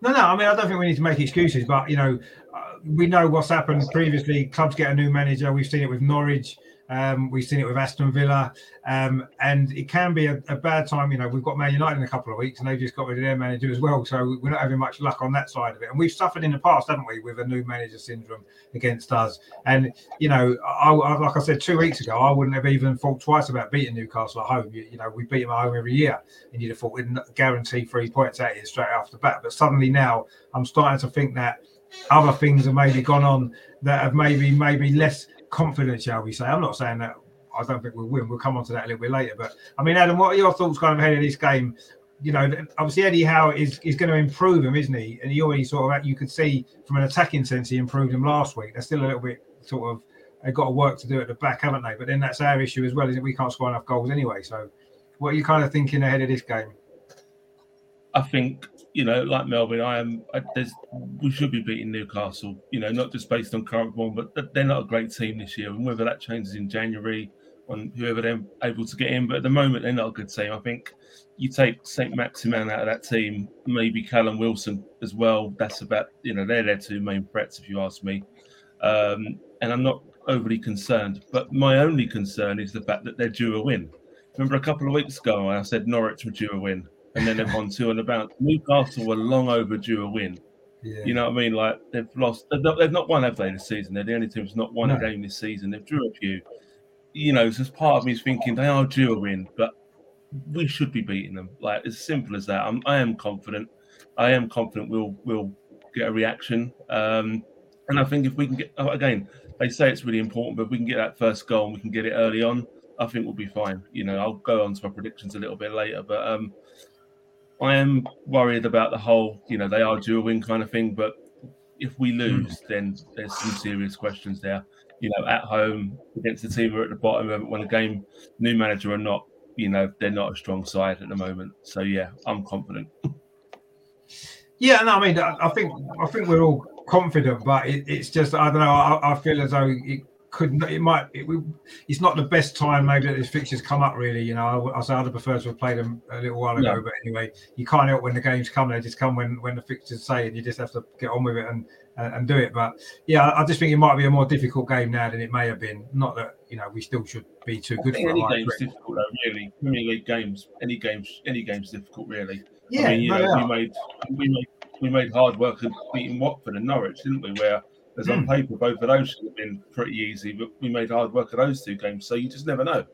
No, no. I mean, I don't think we need to make excuses, but you know, uh, we know what's happened previously. Clubs get a new manager. We've seen it with Norwich. Um, we've seen it with Aston Villa, um, and it can be a, a bad time. You know, we've got Man United in a couple of weeks, and they've just got rid of their manager as well. So we're not having much luck on that side of it. And we've suffered in the past, haven't we, with a new manager syndrome against us. And you know, I, I, like I said two weeks ago, I wouldn't have even thought twice about beating Newcastle at home. You, you know, we beat them at home every year, and you'd have thought we'd guarantee three points out here straight off the bat. But suddenly now, I'm starting to think that other things have maybe gone on that have maybe maybe less confident, shall we say? I'm not saying that I don't think we'll win. We'll come on to that a little bit later. But I mean, Adam, what are your thoughts kind of ahead of this game? You know, obviously Eddie Howe is, is going to improve him, isn't he? And he already sort of you could see from an attacking sense he improved him last week. They're still a little bit sort of they've got work to do at the back, haven't they? But then that's our issue as well, is we can't score enough goals anyway. So what are you kind of thinking ahead of this game? I think you know, like Melvin, I am. I, there's, we should be beating Newcastle. You know, not just based on current form, but they're not a great team this year. And whether that changes in January on whoever they're able to get in, but at the moment they're not a good team. I think you take Saint Maximin out of that team, maybe Callum Wilson as well. That's about you know they're their two main threats, if you ask me. Um, and I'm not overly concerned, but my only concern is the fact that they're due a win. Remember a couple of weeks ago, I said Norwich were due a win and then they've won two on the bounce. Newcastle were long overdue a win. Yeah. You know what I mean? Like they've lost. They've not, they've not won, have they, this season? They're the only team that's not won No. a game this season. They've drew a few. You know, so part of me is thinking they are due a win, but we should be beating them. Like as simple as that. I'm, I am confident. I am confident we'll we'll get a reaction. Um, and I think if we can get oh, again, they say it's really important, but if we can get that first goal and we can get it early on, I think we'll be fine. You know, I'll go on to my predictions a little bit later, but um, I am worried about the whole, you know, they are due a win kind of thing. But if we hmm. lose, then there's some serious questions there. You know, at home against the team who are at the bottom, haven't won a game, new manager or not, you know, they're not a strong side at the moment. So yeah, I'm confident. Yeah, no, I mean, I I think I think we're all confident, but it, it's just I don't know. I, I feel as though it could, not- it might, it, we, it's not the best time maybe that these fixtures come up. Really, you know, I, I say I'd have preferred to have played them a little while ago, No. but anyway, you can't help when the games come. They just come when when the fixtures say, and you just have to get on with it and and, and do it. But yeah, I I just think it might be a more difficult game now than it may have been. Not that you know we still should be too I good for any game's difficult though, really. Premier League games, any games, any game's difficult, really. Yeah, I mean, you know, we made we made we made hard work of beating Watford and Norwich, didn't we? Where as on Hmm. paper, both of those should have been pretty easy, but we made hard work of those two games. So you just never know.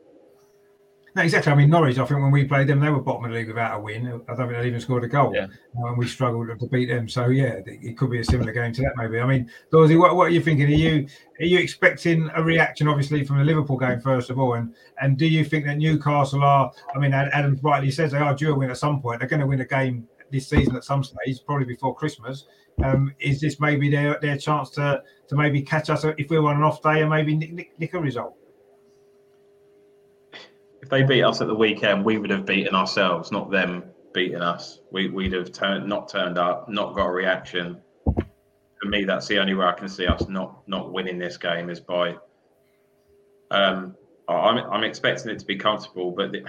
No, exactly. I mean, Norwich. I think when we played them, they were bottom of the league without a win. I don't think they even scored a goal, Yeah. and we struggled to beat them. So yeah, it, it could be a similar game to that. Maybe. I mean, Dorsey, what, what are you thinking? Are you are you expecting a reaction, obviously, from the Liverpool game first of all, and and do you think that Newcastle are? I mean, Adam rightly says they are due a win at some point. They're going to win a game this season at some stage, probably before Christmas. Um, is this maybe their their chance to to maybe catch us if we were on an off day and maybe nick, nick, nick a result? If they beat us at the weekend, we would have beaten ourselves, not them beating us. We, we'd have turned, not turned up, not got a reaction. For me, that's the only way I can see us not not winning this game is by. Um, I'm I'm expecting it to be comfortable, but the,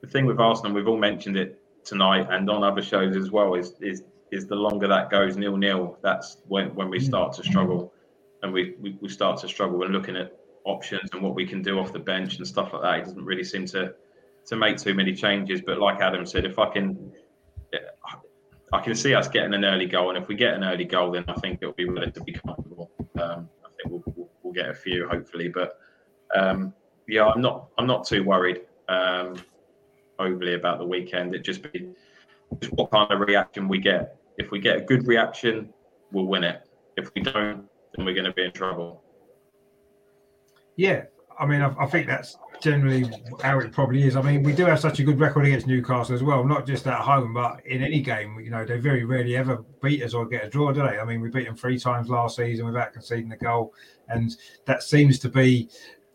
the thing with Arsenal, we've all mentioned it tonight and on other shows as well, is is is the longer that goes nil nil, that's when when we start to struggle, and we, we we start to struggle when looking at options and what we can do off the bench and stuff like that. He doesn't really seem to to make too many changes. But like Adam said, if I can, I can see us getting an early goal, and if we get an early goal, then I think it'll be relatively comfortable. Um, I think we'll, we'll, we'll get a few hopefully, but um, yeah, I'm not I'm not too worried um, overly about the weekend. It just be just what kind of reaction we get. If we get a good reaction, we'll win it. If we don't, then we're going to be in trouble. Yeah, I mean, I, I, think that's generally how it probably is. I mean, we do have such a good record against Newcastle as well, not just at home, but in any game. You know, they very rarely ever beat us or get a draw, do they? I mean, we beat them three times last season without conceding a goal, and that seems to be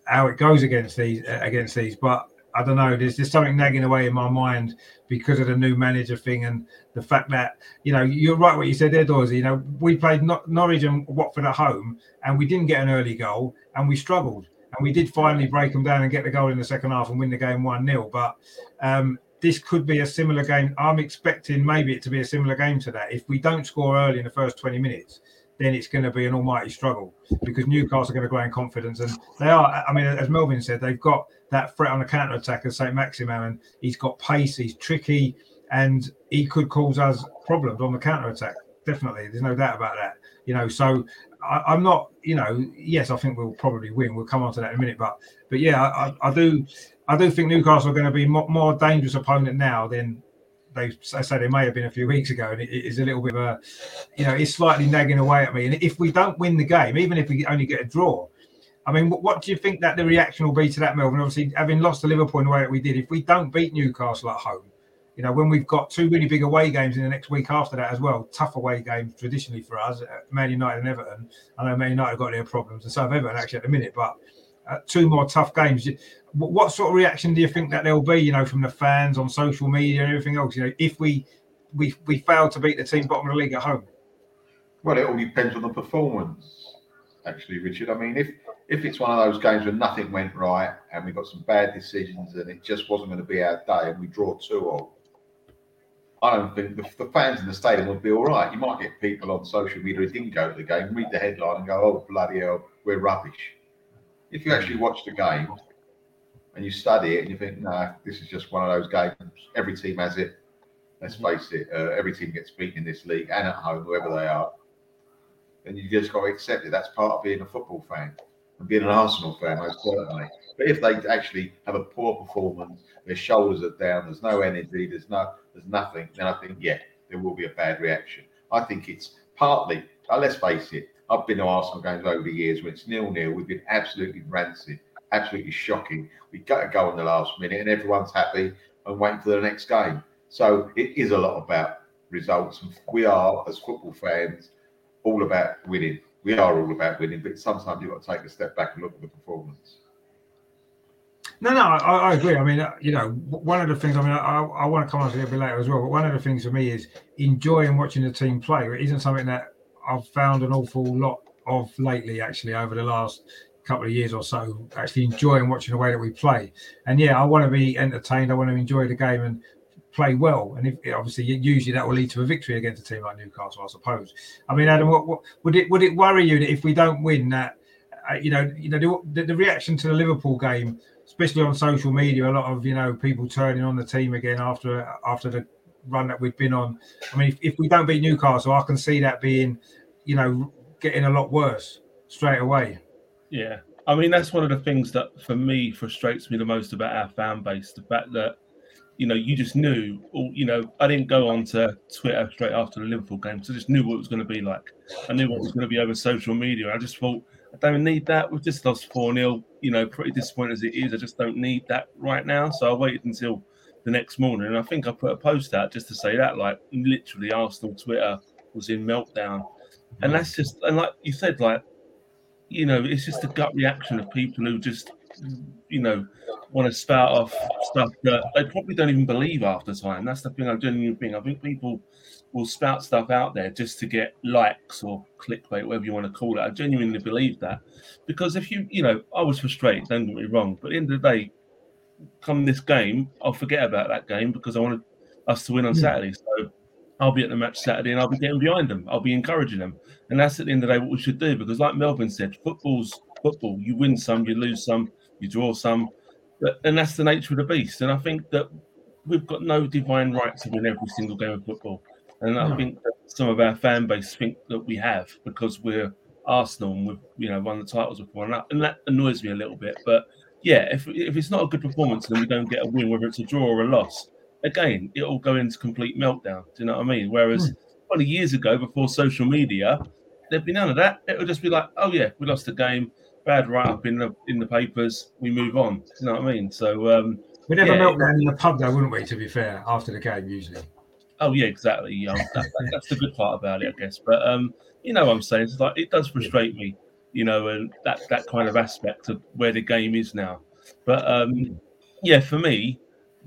how it goes against these against these. But I don't know. There's just something nagging away in my mind because of the new manager thing and the fact that you know you're right what you said there, Dorsey. You know, we played Norwich and Watford at home, and we didn't get an early goal, and we struggled, and we did finally break them down and get the goal in the second half and win the game one 0 But um, this could be a similar game. I'm expecting maybe it to be a similar game to that. If we don't score early in the first 20 minutes, then it's going to be an almighty struggle because Newcastle are going to grow in confidence. And they are, I mean, as Melvin said, they've got that threat on the counter attack as St. Maximin, and he's got pace, he's tricky, and he could cause us problems on the counter attack. Definitely, there's no doubt about that. You know, so I, am not, you know, yes, I think we'll probably win. We'll come on to that in a minute, but but yeah, I, I do, I do think Newcastle are going to be more dangerous opponent now than they I say they may have been a few weeks ago, and it is a little bit of a, you know, it's slightly nagging away at me. And if we don't win the game, even if we only get a draw, I mean, what, what do you think that the reaction will be to that, Melvin? Obviously, having lost to Liverpool in the way that we did, if we don't beat Newcastle at home, you know, when we've got two really big away games in the next week after that as well, tough away games traditionally for us, uh, Man United and Everton. I know Man United have got their problems, and so have Everton actually at the minute, but uh, two more tough games. What sort of reaction do you think that there'll be, you know, from the fans on social media and everything else? You know, if we we we fail to beat the team bottom of the league at home. Well, it all depends on the performance, actually, Richard. I mean, if if it's one of those games where nothing went right and we got some bad decisions and it just wasn't going to be our day and we draw two all, I don't think the, the, fans in the stadium would be all right. You might get people on social media who didn't go to the game, read the headline and go, "Oh bloody hell, we're rubbish." If you actually watch the game and you study it and you think, no, this is just one of those games. Every team has it. Let's face it. Uh, every team gets beaten in this league and at home, whoever they are. And you just got to accept it. That's part of being a football fan and being an Arsenal fan, most certainly. But if they actually have a poor performance, their shoulders are down, there's no energy, there's no, there's nothing, then I think, yeah, there will be a bad reaction. I think it's partly, uh, let's face it, I've been to Arsenal games over the years when it's nil nil. We've been absolutely rancid, absolutely shocking. We got to go in the last minute, and everyone's happy and waiting for the next game. So it is a lot about results. We are, as football fans, all about winning. We are all about winning, but sometimes you've got to take a step back and look at the performance. No, no, I, I, agree. I mean, uh, you know, one of the things. I mean, I, I want to come on to it a bit later as well. But one of the things for me is enjoying watching the team play. It isn't something that I've found an awful lot of lately, actually, over the last couple of years or so. Actually, enjoying watching the way that we play. And yeah, I want to be entertained. I want to enjoy the game and play well. And if obviously, usually that will lead to a victory against a team like Newcastle, I suppose. I mean, Adam, what, what would it would it worry you that if we don't win that? Uh, you know, you know the, the reaction to the Liverpool game, especially on social media, a lot of you know people turning on the team again after after the run that we've been on. I mean, if, if we don't beat Newcastle, I can see that being, you know, getting a lot worse straight away. Yeah, I mean, that's one of the things that for me frustrates me the most about our fan base. The fact that, you know, you just knew, or, you know, I didn't go on to Twitter straight after the Liverpool game. So I just knew what it was going to be like. I knew what was going to be over social media. I just thought, I don't need that. We've just lost 4 0, you know, pretty disappointed as it is. I just don't need that right now. So I waited until the next morning. And I think I put a post out just to say that, like, literally, Arsenal Twitter was in meltdown. And mm. that's just, and like you said, like, you know, it's just a gut reaction of people who just, you know, want to spout off stuff that they probably don't even believe after time. That's the thing I genuinely think. I think people will spout stuff out there just to get likes or clickbait, whatever you want to call it. I genuinely believe that. Because if you, you know, I was frustrated, don't get me wrong, but at the end of the day, come this game, I'll forget about that game because I wanted us to win on hmm. Saturday. So I'll be at the match Saturday and I'll be getting behind them. I'll be encouraging them. And that's at the end of the day what we should do because, like Melvin said, football's football. You win some, you lose some, you draw some. But, and that's the nature of the beast. And I think that we've got no divine right to win every single game of football. And I No. think that some of our fan base think that we have because we're Arsenal and we've you know won the titles before. And that, and that annoys me a little bit. But yeah, if, if it's not a good performance and we don't get a win, whether it's a draw or a loss, again, it'll go into complete meltdown. Do you know what I mean? Whereas 20 years ago, before social media, there'd be none of that. It would just be like, oh yeah, we lost the game, bad write up in the in the papers, we move on. Do you know what I mean? So um, We'd have a Yeah. meltdown in the pub, though, wouldn't we? To be fair, after the game, usually. Oh yeah, exactly. Yeah, that, that- that's the good part about it, I guess. But um, you know what I'm saying? It's like it does frustrate me, you know, and that that kind of aspect of where the game is now. But um, yeah, for me,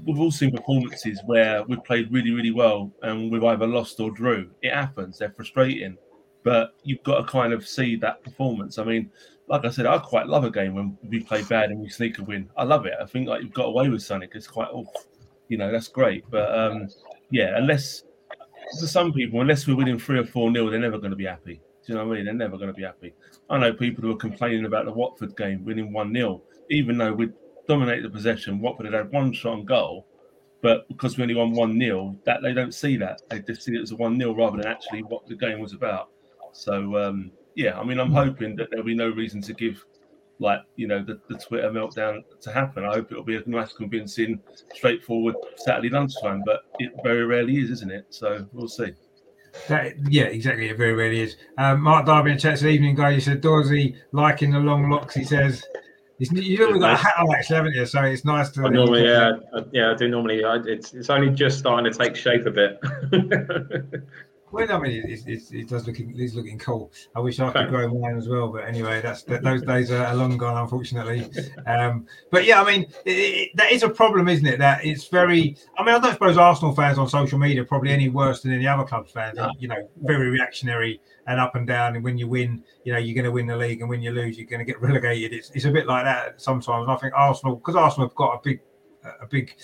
we've all seen performances where we've played really, really well and we've either lost or drew. It happens. They're frustrating, but you've got to kind of see that performance. I mean, like I said, I quite love a game when we play bad and we sneak a win. I love it. I think like you've got away with Sonic. It's quite, oh, you know, that's great. But um, yeah, unless for some people, unless we're winning three or four nil, they're never going to be happy. Do you know what I mean? They're never going to be happy. I know people who are complaining about the Watford game winning one 0 even though we dominated the possession. Watford had had one shot on goal, but because we only won one 0 that they don't see that. They just see it as a one 0 rather than actually what the game was about. So um, yeah, I mean, I'm hoping that there'll be no reason to give. Like you know, the, the Twitter meltdown to happen. I hope it'll be a nice, convincing, straightforward Saturday lunchtime, but it very rarely is, isn't it? So we'll see. That, yeah, exactly. It very rarely is. Um, Mark Darby in chat said, "Evening, guy. He said, "Dorsey liking the long locks." He says, it's, "You normally got a hat on, actually, haven't you? So it's nice to." I normally, yeah, I- yeah, I do normally. I, it's it's only just starting to take shape a bit. Well, I mean, it, it, it does looking, it's looking cool. I wish I could grow mine as well, but anyway, that's that, those days are long gone, unfortunately. Um, but yeah, I mean, it, it, that is a problem, isn't it? That it's very. I mean, I don't suppose Arsenal fans on social media are probably any worse than any other clubs fans. No. You know, very reactionary and up and down. And when you win, you know, you're going to win the league, and when you lose, you're going to get relegated. It's it's a bit like that sometimes. And I think Arsenal, because Arsenal have got a big a big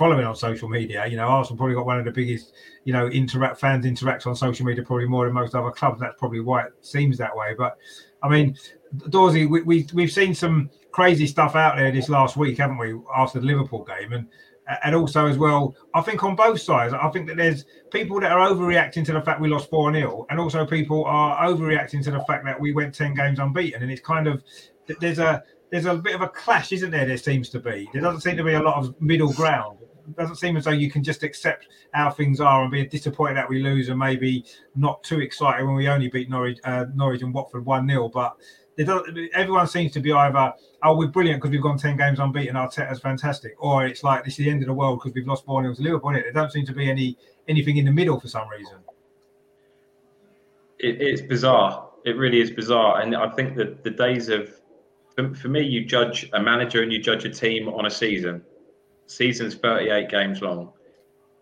following on social media. You know, Arsenal probably got one of the biggest, you know, interact fans interact on social media probably more than most other clubs. That's probably why it seems that way. But I mean, Dorsey, we, we we've seen some crazy stuff out there this last week, haven't we? After the Liverpool game, and and also as well, I think on both sides, I think that there's people that are overreacting to the fact we lost four 0 and also people are overreacting to the fact that we went ten games unbeaten, and it's kind of there's a there's a bit of a clash, isn't there? There seems to be. There doesn't seem to be a lot of middle ground. Doesn't seem as though you can just accept how things are and be disappointed that we lose and maybe not too excited when we only beat Norwich, uh, Norwich and Watford 1 0. But everyone seems to be either, oh, we're brilliant because we've gone 10 games unbeaten, Arteta's fantastic, or it's like this is the end of the world because we've lost 4 0 to Liverpool. There don't seem to be any anything in the middle for some reason. it, it's bizarre. It really is bizarre, and I think that the days of, for me, you judge a manager and you judge a team on a season. Season's thirty-eight games long,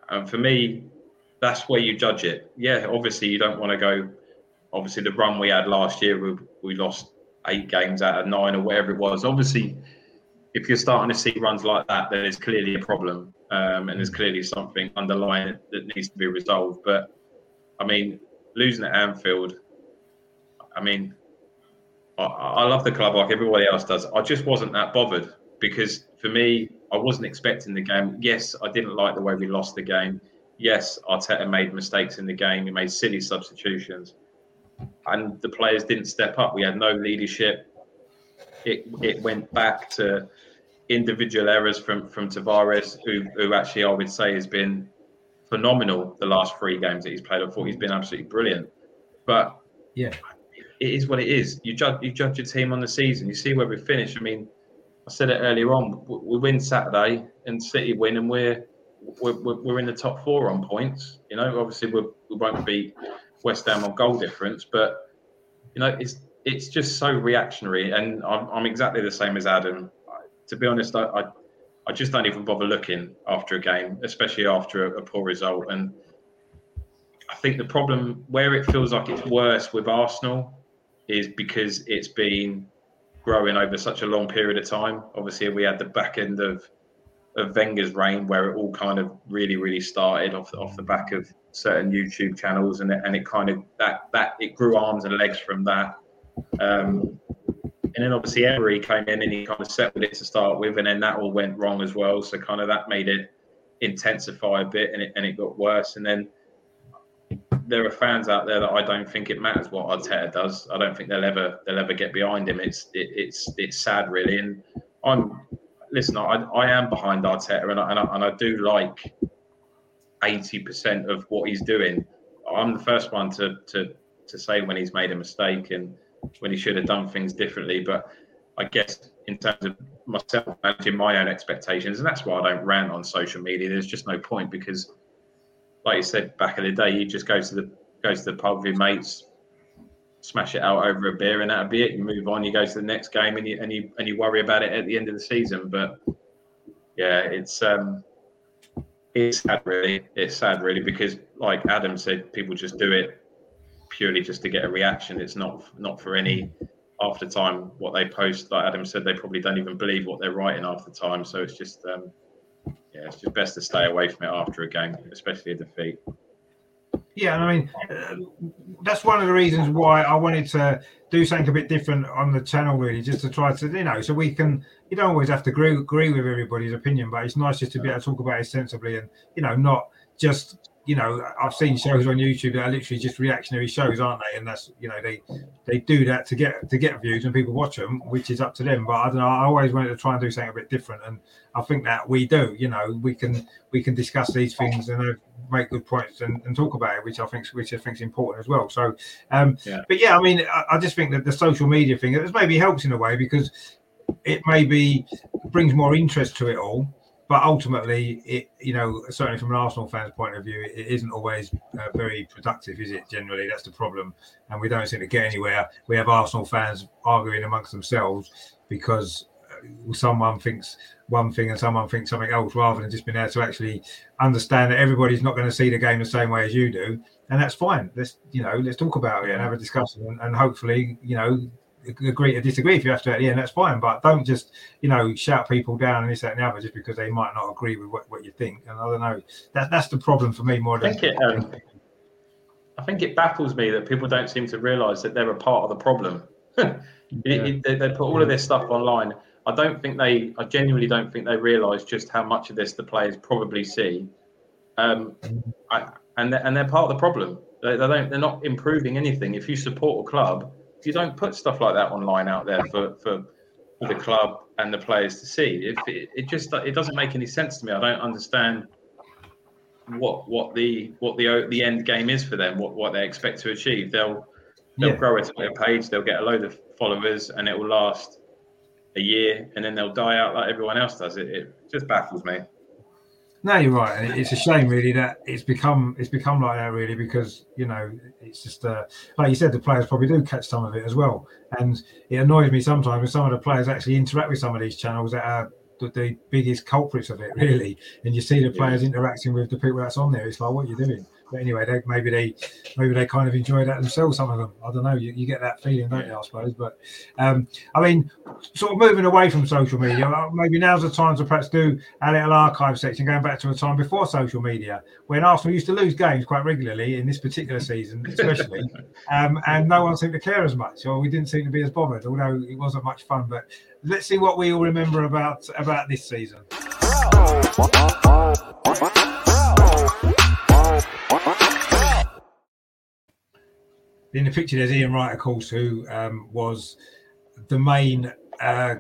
and for me, that's where you judge it. Yeah, obviously you don't want to go. Obviously, the run we had last year, we, we lost eight games out of nine or whatever it was. Obviously, if you're starting to see runs like that, then there's clearly a problem, um, and there's clearly something underlying that needs to be resolved. But I mean, losing at Anfield, I mean, I, I love the club like everybody else does. I just wasn't that bothered because for me, I wasn't expecting the game. Yes, I didn't like the way we lost the game. Yes, Arteta made mistakes in the game. He made silly substitutions, and the players didn't step up. We had no leadership. it it went back to individual errors from from Tavares, who who actually I would say has been phenomenal the last three games that he's played. I thought he's been absolutely brilliant. But yeah, it is what it is. You judge you judge your team on the season. You see where we finish. I mean, I said it earlier on. We win Saturday and City win, and we're we're, we're in the top four on points. You know, obviously we're, we won't beat West Ham on goal difference, but you know it's it's just so reactionary, and I'm, I'm exactly the same as Adam. To be honest, I, I, I just don't even bother looking after a game, especially after a, a poor result. And I think the problem where it feels like it's worse with Arsenal is because it's been growing over such a long period of time. Obviously, we had the back end of of Wenger's reign where it all kind of really, really started off off the back of certain YouTube channels, and it, and it kind of that that it grew arms and legs from that. Um, and then obviously Emery came in and he kind of settled it to start with, and then that all went wrong as well. So kind of that made it intensify a bit, and it and it got worse. And then there are fans out there that I don't think it matters what Arteta does. I don't think they'll ever they'll ever get behind him. It's it, it's it's sad really, and I'm listen. I I am behind Arteta, and I, and I, and I do like eighty percent of what he's doing. I'm the first one to to to say when he's made a mistake and when he should have done things differently. But I guess in terms of myself managing my own expectations, and that's why I don't rant on social media. There's just no point because, like you said back in the day, you just go to the goes to the pub with your mates, smash it out over a beer, and that'll be it. You move on, you go to the next game, and you and you and you worry about it at the end of the season. But yeah, it's um, it's sad, really. It's sad, really, because like Adam said, people just do it purely just to get a reaction. It's not not for any after time what they post. Like Adam said, they probably don't even believe what they're writing after time. So it's just um, yeah, it's just best to stay away from it after a game, especially a defeat. Yeah, and I mean uh, that's one of the reasons why I wanted to do something a bit different on the channel, really, just to try to you know, so we can. You don't always have to agree, agree with everybody's opinion, but it's nice just to be able to talk about it sensibly and you know not just you know, I've seen shows on YouTube that are literally just reactionary shows, aren't they? And that's you know they they do that to get to get views and people watch them, which is up to them. But I don't know. I always wanted to try and do something a bit different, and I think that we do. You know, we can we can discuss these things and uh, make good points and, and talk about it, which I think which I think is important as well. So, um, yeah. but yeah, I mean, I, I just think that the social media thing it maybe helps in a way because it maybe brings more interest to it all but ultimately, it you know certainly from an Arsenal fan's point of view, it isn't always uh, very productive, is it? Generally, that's the problem, and we don't seem to get anywhere. We have Arsenal fans arguing amongst themselves because uh, someone thinks one thing and someone thinks something else, rather than just being able to actually understand that everybody's not going to see the game the same way as you do, and that's fine. Let's you know let's talk about it and have a discussion, and, and hopefully you know agree to disagree if you have to at the end, that's fine. But don't just, you know, shout people down and this, that, and the other just because they might not agree with what, what you think. And I don't know. That, that's the problem for me more than. I think, it, um, I think it baffles me that people don't seem to realise that they're a part of the problem. it, yeah. it, they, they, put all of this stuff online. I don't think they, I genuinely don't think they realise just how much of this the players probably see. Um, I, and, they're, and they're part of the problem. They, they don't, they're not improving anything. If you support a club, you don't put stuff like that online out there for, for, for the club and the players to see. If it, it just it doesn't make any sense to me. I don't understand what what the what the the end game is for them. What what they expect to achieve. They'll they'll yeah. grow a Twitter page. They'll get a load of followers, and it will last a year, and then they'll die out like everyone else does. It, it just baffles me. No, you're right. And it's a shame, really, that it's become it's become like that, really, because you know it's just uh, like you said, the players probably do catch some of it as well, and it annoys me sometimes when some of the players actually interact with some of these channels that are the, the biggest culprits of it, really, and you see the players yeah. interacting with the people that's on there. It's like, what are you doing? But anyway, they, maybe they maybe they kind of enjoy that themselves. Some of them, I don't know. You, you get that feeling, don't you? I suppose. But um, I mean, sort of moving away from social media, uh, maybe now's the time to perhaps do a little archive section, going back to a time before social media, when Arsenal used to lose games quite regularly in this particular season, especially, um, and no one seemed to care as much, or we didn't seem to be as bothered, although it wasn't much fun. But let's see what we all remember about about this season. In the picture, there's Ian Wright, of course, who um, was the main uh,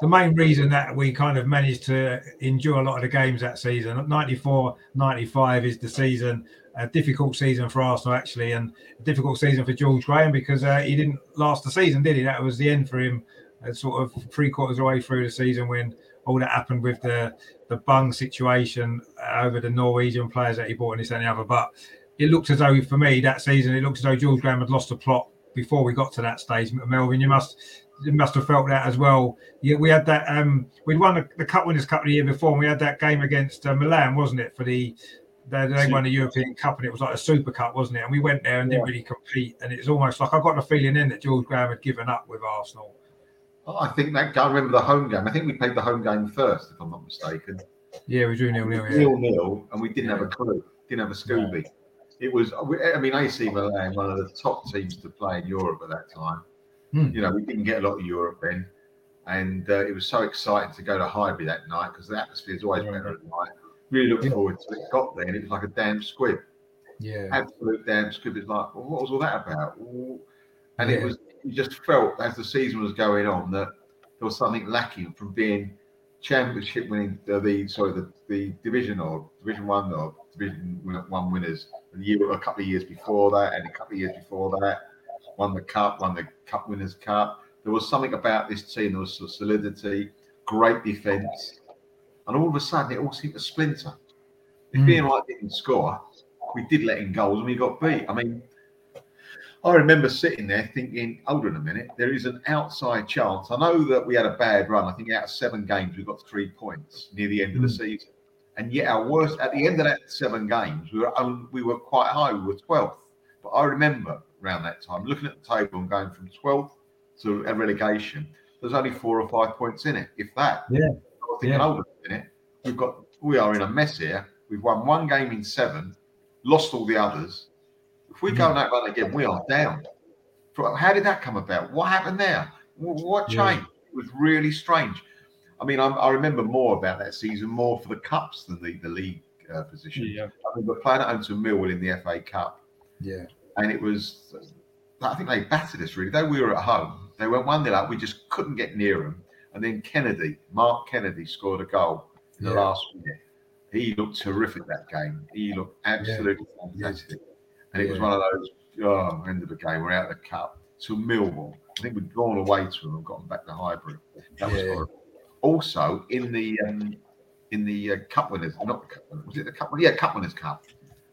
the main reason that we kind of managed to endure a lot of the games that season, 94 95 is the season, a difficult season for Arsenal, actually, and a difficult season for George Graham because uh, he didn't last the season, did he? That was the end for him, uh, sort of three quarters away through the season when all that happened with the the bung situation over the Norwegian players that he bought and this and the other. But it looked as though, for me, that season, it looked as though George Graham had lost the plot before we got to that stage. Melvin, you must you must have felt that as well. Yeah, we had that. Um, we'd won the, the Cup Winners' Cup the year before, and we had that game against uh, Milan, wasn't it? For the they, they won the European Cup, and it was like a Super Cup, wasn't it? And we went there and didn't really compete, and it was almost like I got the feeling then that George Graham had given up with Arsenal. I think that I remember the home game. I think we played the home game first, if I'm not mistaken. Yeah, we drew nil nil. Nil nil, and we didn't have a clue. Didn't have a Scooby. It was. I mean, AC Milan, one of the top teams to play in Europe at that time. Hmm. You know, we didn't get a lot of Europe then, and uh, it was so exciting to go to Highbury that night because the atmosphere is always better at night. Really looked Yeah. forward to it. Got there, and it was like a damn squib. Yeah, absolute damn squib. It's like, well, what was all that about? And it was, you just felt as the season was going on that there was something lacking from being championship winning, uh, the sorry, the, the division or division one or division one winners a year, a couple of years before that, and a couple of years before that, won the cup, won the cup winners cup. There was something about this team. There was some solidity, great defense, and all of a sudden it all seemed to splinter. If Mm. didn't score, we did let in goals and we got beat. I mean, I remember sitting there thinking, hold on a minute, there is an outside chance. I know that we had a bad run. I think out of seven games, we got three points near the end of the Mm. season. And yet, our worst at the end of that seven games, we were on- we were quite high. We were 12th. But I remember around that time looking at the table and going from 12th to a relegation. There's only four or five points in it, if that. Yeah. I thinking, Yeah. on a minute, we've got we are in a mess here. We've won one game in seven, lost all the others. If we go mm-hmm. on that run again, we are down. How did that come about? What happened there? Wh- What Yeah. changed? It was really strange. I mean, I'm, I remember more about that season, more for the cups than the, the league uh, position. Yeah. I remember playing at home to Millwall in the FA Cup, yeah, and it was, I think they battered us really. Though we were at home, they went 1 0 up. We just couldn't get near them. And then Kennedy, Mark Kennedy, scored a goal in the Yeah. last minute. He looked terrific that game. He looked absolutely fantastic. And it was one of those, oh, end of the game, we're out of the cup to Millwall. I think we'd gone away to them and gotten back to Highbury. That was horrible. Also, in the um, in the uh, Cup Winners, not the Cup Winners, was it the Cup? Yeah, Cup Winners Cup.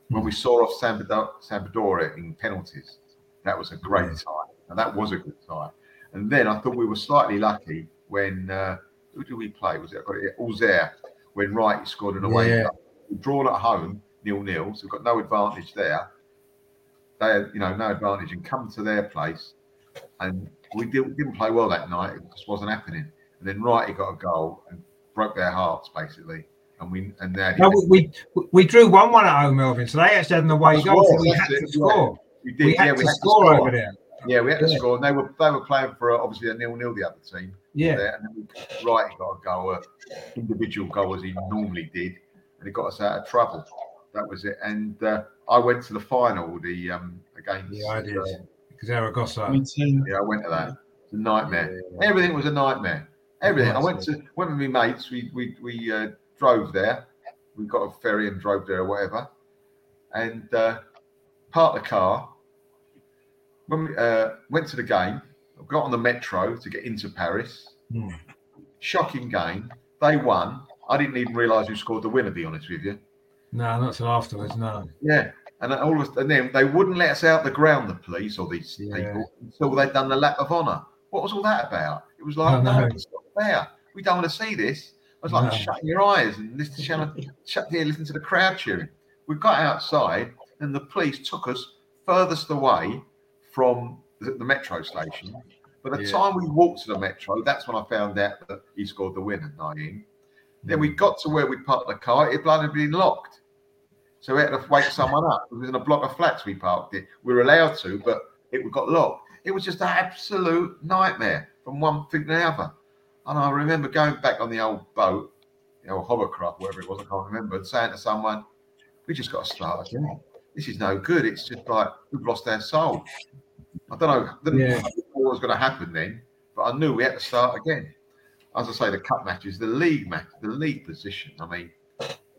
When we saw off Sampdoria, in penalties, that was a great tie, and that was a good tie. And then I thought we were slightly lucky when uh, who did we play? Was it it? Auxerre when Wright scored an away Yeah. drawn at home nil nil, so we've got no advantage there. They had you know no advantage and come to their place, and we didn't, didn't play well that night. It just wasn't happening. And then Wrighty got a goal and broke their hearts basically, and we and now no, we, we we drew one one at home, Melvin. So they actually had an away That's goal. So we had it, to score. we did We had yeah to we had score to score over there. Yeah, we had to score. And they were they were playing for uh, obviously a nil nil the other team. Yeah, there, and then we, Wright got a goal, uh, individual goal as he normally did, and it got us out of trouble. That was it. And uh, I went to the final, the um against. yeah, I did. uh, Because Zaragoza. Me yeah, I went to that. It's a nightmare. Everything was a nightmare. Everything. I went to went with my mates. We we we uh, drove there. We got a ferry and drove there or whatever, and uh, parked the car. When we uh, went to the game, got on the metro to get into Paris. Hmm. Shocking game. They won. I didn't even realise who scored the winner. To be honest with you. No, not till afterwards. No. Yeah. And all of and then they wouldn't let us out the ground, the police or these Yeah. people, until they'd done the lap of honour. What was all that about? It was like, no, We don't want to see this. I was like, No. shut your eyes and listen, shut, shut here, listen to the crowd cheering. We got outside and the police took us furthest away from the, the metro station. By the Yeah. time we walked to the metro, that's when I found out that he scored the winner, Nayim. Then we hmm. got to where we parked the car, it had been locked. So we had to wake someone up. It was in a block of flats we parked it. We were allowed to, but it got locked. It was just an absolute nightmare from one thing to the other. And I remember going back on the old boat, the old hovercraft, whatever it was, I can't remember, and saying to someone, we just got to start again. This is no good. It's just like we've lost our soul. I don't know. I didn't Yeah. know what was going to happen then, but I knew we had to start again. As I say, the cup matches, the league match, the league position. I mean,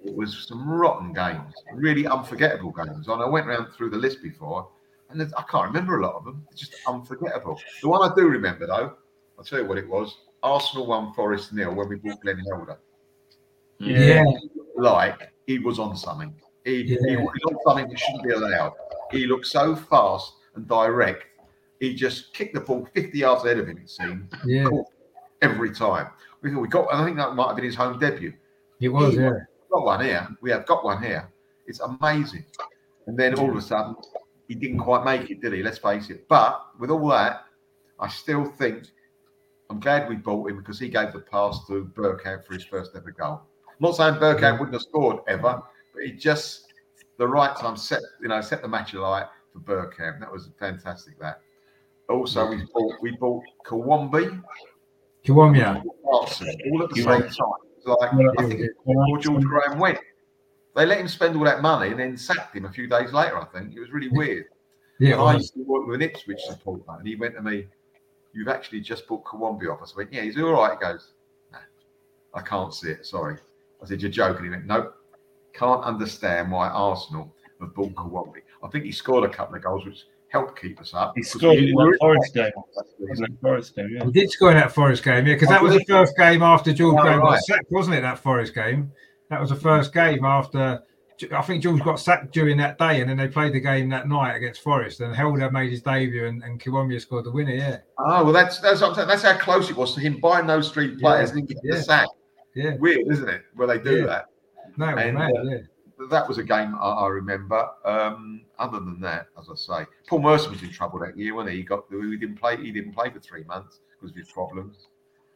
it was some rotten games, really unforgettable games. And I went around through the list before, and I can't remember a lot of them. It's just unforgettable. The one I do remember, though, I'll tell you what it was. Arsenal won Forest nil when we bought Glenn Helder. Hmm. Yeah. Like he was on something. He, he was on something that shouldn't be allowed. He looked so fast and direct. He just kicked the ball 50 yards ahead of him, it seemed, Yeah. every time. We we got, I think that might have been his home debut. It was, yeah. got one here. We have got one here. It's amazing. And then all of a sudden, he didn't quite make it, did he? Let's face it. But with all that, I still think I'm glad we bought him because he gave the pass to Bergkamp for his first ever goal. I'm not saying Bergkamp wouldn't have scored ever, but he just the right time set you know set the match alight for Bergkamp. That was fantastic. That. Also, we bought we bought Kiwomya. Watson, all at the same time. It's like I think before George Graham went. They let him spend all that money and then sacked him a few days later. I think it was really weird. Yeah, I used to work with an Ipswich supporter, and he went to me, "You've actually just bought Kiwomya off us." I went, "Yeah, he's all right." He goes, "Nah, I can't see it. Sorry." I said, "You're joking." He went, "Nope, can't understand why Arsenal have bought Kiwomya." I think he scored a couple of goals, which helped keep us up. He scored in that Forest game. that season. Wasn't it Forest game? Yeah. He did score in that Forest game, yeah, because oh, that was the first game after George Oh, Graham got right. sacked, wasn't it? That Forest game. That was the first game after. I think George got sacked during that day, and then they played the game that night against Forest, and Helder made his debut, and, and Kiwomya scored the winner. Yeah, Oh well, that's that's what I'm saying. that's how close it was to him buying those three players and then getting yeah. the sack. yeah. Weird, isn't it? Where they do Yeah. that. No, And, mad, uh, yeah. that was a game I, I remember. Um, other than that, as I say, Paul Merson was in trouble that year when he? he got he didn't play. He didn't play for three months because of his problems.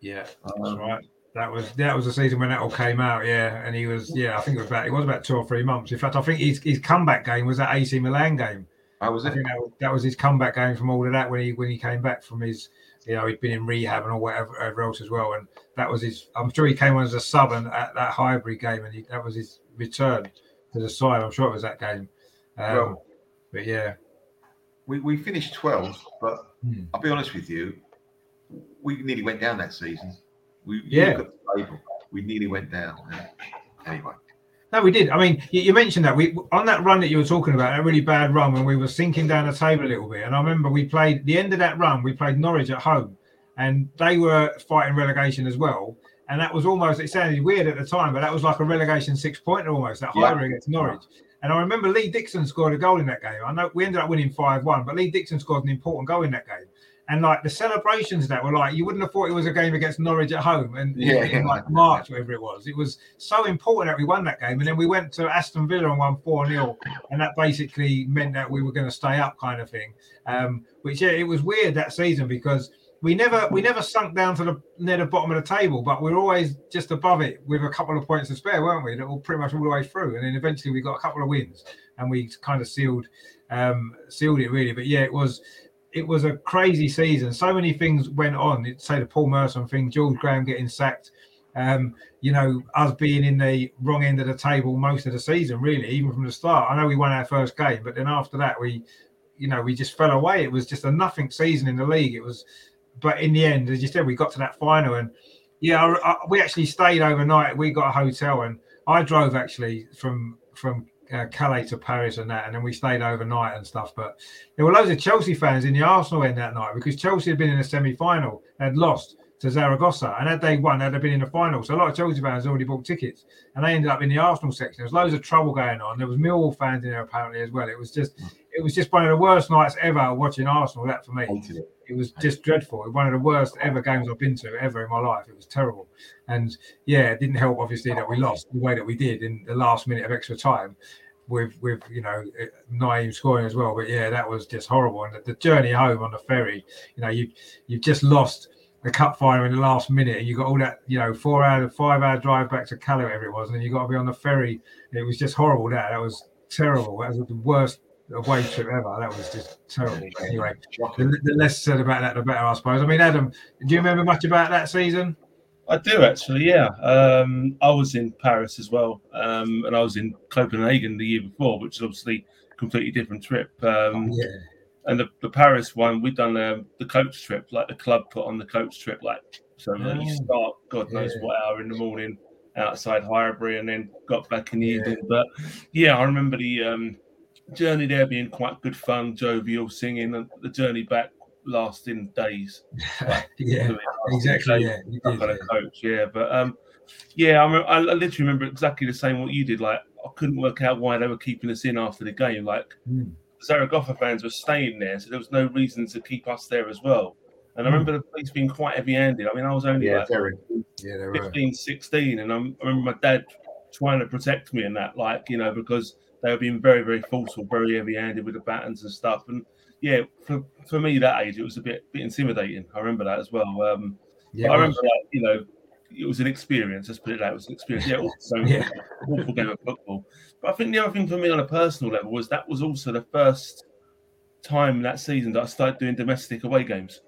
Yeah, Um, that's right. That was that was the season when that all came out. Yeah, and he was yeah, I think it was about it was about two or three months. In fact, I think his, his comeback game was that AC Milan game. How was it? that was, that was his comeback game from all of that when he when he came back from his you know he'd been in rehab and all whatever, whatever else as well. And that was his. I'm sure he came on as a sub and at that Highbury game, and he, that was his return to the side. I'm sure it was that game. Um, Well- but yeah, We, we finished 12th, but Hmm. I'll be honest with you, we nearly went down that season. We Yeah. look at the table, we nearly went down. Anyway, No, we did. I mean, you, you mentioned that we on that run that you were talking about, that really bad run when we were sinking down the table a little bit. And I remember we played the end of that run. We played Norwich at home, and they were fighting relegation as well. And that was almost it sounded weird at the time, but that was like a relegation six pointer almost. That Yeah. Highbury against Norwich. And I remember Lee Dixon scored a goal in that game. I know we ended up winning five one, but Lee Dixon scored an important goal in that game. And like the celebrations that were like, you wouldn't have thought it was a game against Norwich at home, and Yeah. in like March, whatever it was. It was so important that we won that game, and then we went to Aston Villa and won four 0 and that basically meant that we were going to stay up, kind of thing. Um, which yeah, it was weird that season because we never we never sunk down to the near the bottom of the table, but we are always just above it with a couple of points to spare, weren't we? That all pretty much all the way through, and then eventually we got a couple of wins, and we kind of sealed um, sealed it really. But yeah, it was it was a crazy season. So many things went on. It, say the Paul Merson thing, George Graham getting sacked. Um, you know, us being in the wrong end of the table most of the season, really, even from the start. I know we won our first game, but then after that, we, you know, we just fell away. It was just a nothing season in the league. It was, but in the end, as you said, we got to that final, and yeah, I, I, we actually stayed overnight. We got a hotel, and I drove actually from from uh, Calais to Paris and that, and then we stayed overnight and stuff. But there were loads of Chelsea fans in the Arsenal end that night because Chelsea had been in a semi-final, had lost to Zaragoza, and had they won, they'd have been in the final. So a lot of Chelsea fans already bought tickets, and they ended up in the Arsenal section. There was loads of trouble going on. There was Millwall fans in there apparently as well. It was just, it was just one of the worst nights ever watching Arsenal. That for me, it. was just dreadful. One of the worst ever games I've been to ever in my life. It was terrible, and yeah, it didn't help obviously that we lost the way that we did in the last minute of extra time with with you know eh, Nayim scoring as well. But yeah, that was just horrible. And the, the journey home on the ferry, you know, you you've just lost the cup final in the last minute, and you got all that you know four hour, five hour drive back to Calais, whatever it was, and then you got to be on the ferry. It was just horrible. That that was terrible. That was the worst away trip ever. That was just terrible. But anyway, the, the less said about that, the better, I suppose. I mean, Adam, do you remember much about that season? I do actually, yeah. Um, I was in Paris as well, um, and I was in Copenhagen the year before, which is obviously a completely different trip. Um, Yeah, and the, the Paris one, we've done um, the coach trip, like the club put on the coach trip, like so like you Oh, start God knows yeah. what hour in the morning outside Highbury, and then got back in the Yeah. evening. But yeah, I remember the um, journey there being quite good fun, jovial, singing, and the journey back lasting days. yeah, Doing exactly. Yeah, you Up did, on yeah. coach, yeah. But um, yeah, I, remember, I literally remember exactly the same what you did. Like I couldn't work out why they were keeping us in after the game. Like Mm. Zaragoza fans were staying there, so there was no reason to keep us there as well. And I Mm. remember the police being quite heavy-handed. I mean, I was only Yeah, like very. Yeah, they were. 15, 16, and I'm, I remember my dad trying to protect me and that, like you know, because they were being very, very forceful, very heavy-handed with the batons and stuff. And yeah, for, for me that age, it was a bit bit intimidating. I remember that as well. Um, Yeah, I remember, like, you know, it was an experience. Let's put it that it was an experience. Yeah, also Yeah. awful game of football. But I think the other thing for me on a personal level was that was also the first time that season that I started doing domestic away games.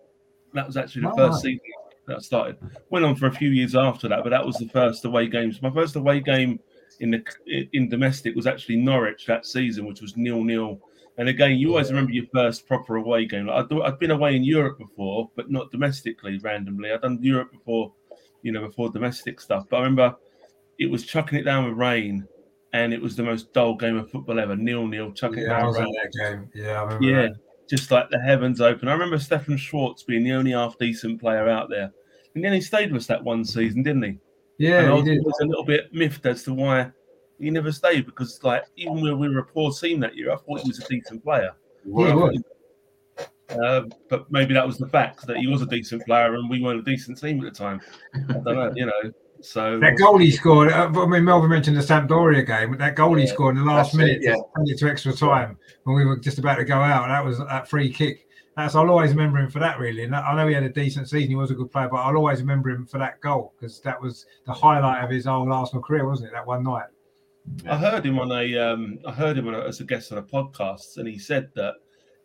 That was actually the Oh, first right. season that I started. Went on for a few years after that, but that was the first away games. My first away game in the in domestic was actually Norwich that season, which was nil nil. And again, you always remember your first proper away game. Like I'd, I'd been away in Europe before, but not domestically. Randomly, I'd done Europe before, you know, before domestic stuff. But I remember it was chucking it down with rain, and it was the most dull game of football ever. Nil nil, chucking it Yeah, I down was with at rain. that game. Yeah, I remember. Yeah, that. just like the heavens open. I remember Stefan Schwarz being the only half decent player out there, and then he stayed with us that one season, didn't he? And yeah, I was always a little bit miffed as to why he never stayed because, like, even when we were a poor team that year, I thought he was a decent player. Was. Uh, but maybe that was the fact that he was a decent player and we weren't a decent team at the time. I don't know, you know. So That goal he scored. Uh, I mean, Melvin mentioned the Sampdoria game. but That goal he Yeah. scored in the last That's it, minute, yeah. to extra time when we were just about to go out. That was that free kick. That's I'll always remember him for that. Really, and I know he had a decent season. He was a good player, but I'll always remember him for that goal because that was the highlight of his whole Arsenal career, wasn't it? That one night. I heard him on a um, I heard him on a, as a guest on a podcast, and he said that,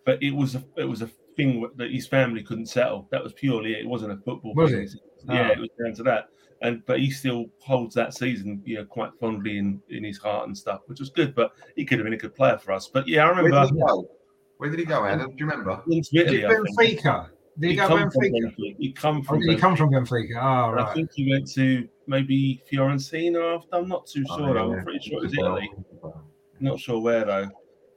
but it was a, it was a thing that his family couldn't settle. That was purely it. It wasn't a football. Was thing. it? Yeah, Ah. it was down to that. And but he still holds that season, you know, quite fondly in in his heart and stuff, which was good. But he could have been a good player for us. But yeah, I remember did he go? Where did he go, Adam? Do you remember? Did Italy. Benfica? Did he, go Benfica? Benfica. He come from. did he come from Benfica? Oh, And I think he went to maybe Fiorentina after. I'm not too Oh, sure. though. yeah. I'm pretty sure it was Italy. Not sure where though.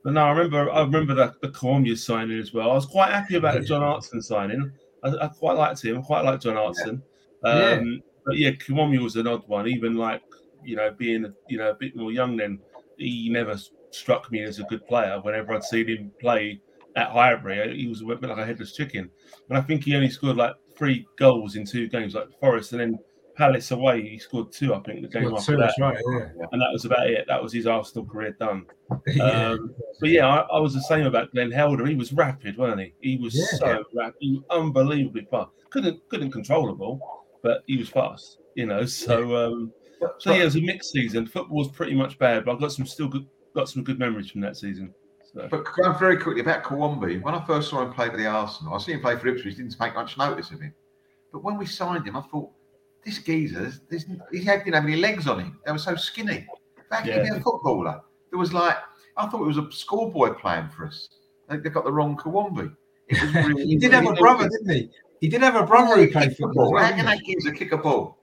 But no, I remember. I remember the the signing as well. I was quite happy about the John Hartson signing. I, I quite liked him. I quite liked John Hartson. Yeah. Um, But yeah, Kiwomya was an odd one. Even like you know, being you know a bit more young then, he never struck me as a good player. Whenever I'd seen him play at Highbury, he was a bit like a headless chicken. And I think he only scored like three goals in two games, like Forest, and then Palace away. He scored two, I think, the game Well, after that, that's right. Yeah. and that was about it. That was his Arsenal career done. yeah. Um, but yeah, I, I was the same about Glenn Helder. He was rapid, wasn't he? He was Yeah. so rapid, he was unbelievably fast. Couldn't couldn't control the ball, but he was fast. You know, so um, so yeah, it was a mixed season. Football was pretty much bad, but I got some still good, got some good memories from that season. So but going um, very quickly about Kiwomya, when I first saw him play for the Arsenal, I see him play for Ipswich, didn't take much notice of him. But when we signed him, I thought, this geezer, this, he had- didn't have any legs on him. They were so skinny. Back Yeah. be a footballer. There was like, I thought it was a schoolboy playing for us. They, they got the wrong Kiwomya. It was really. He did have a brother, didn't he? He did have a brother who played football. as How can he? that geezer kick a ball?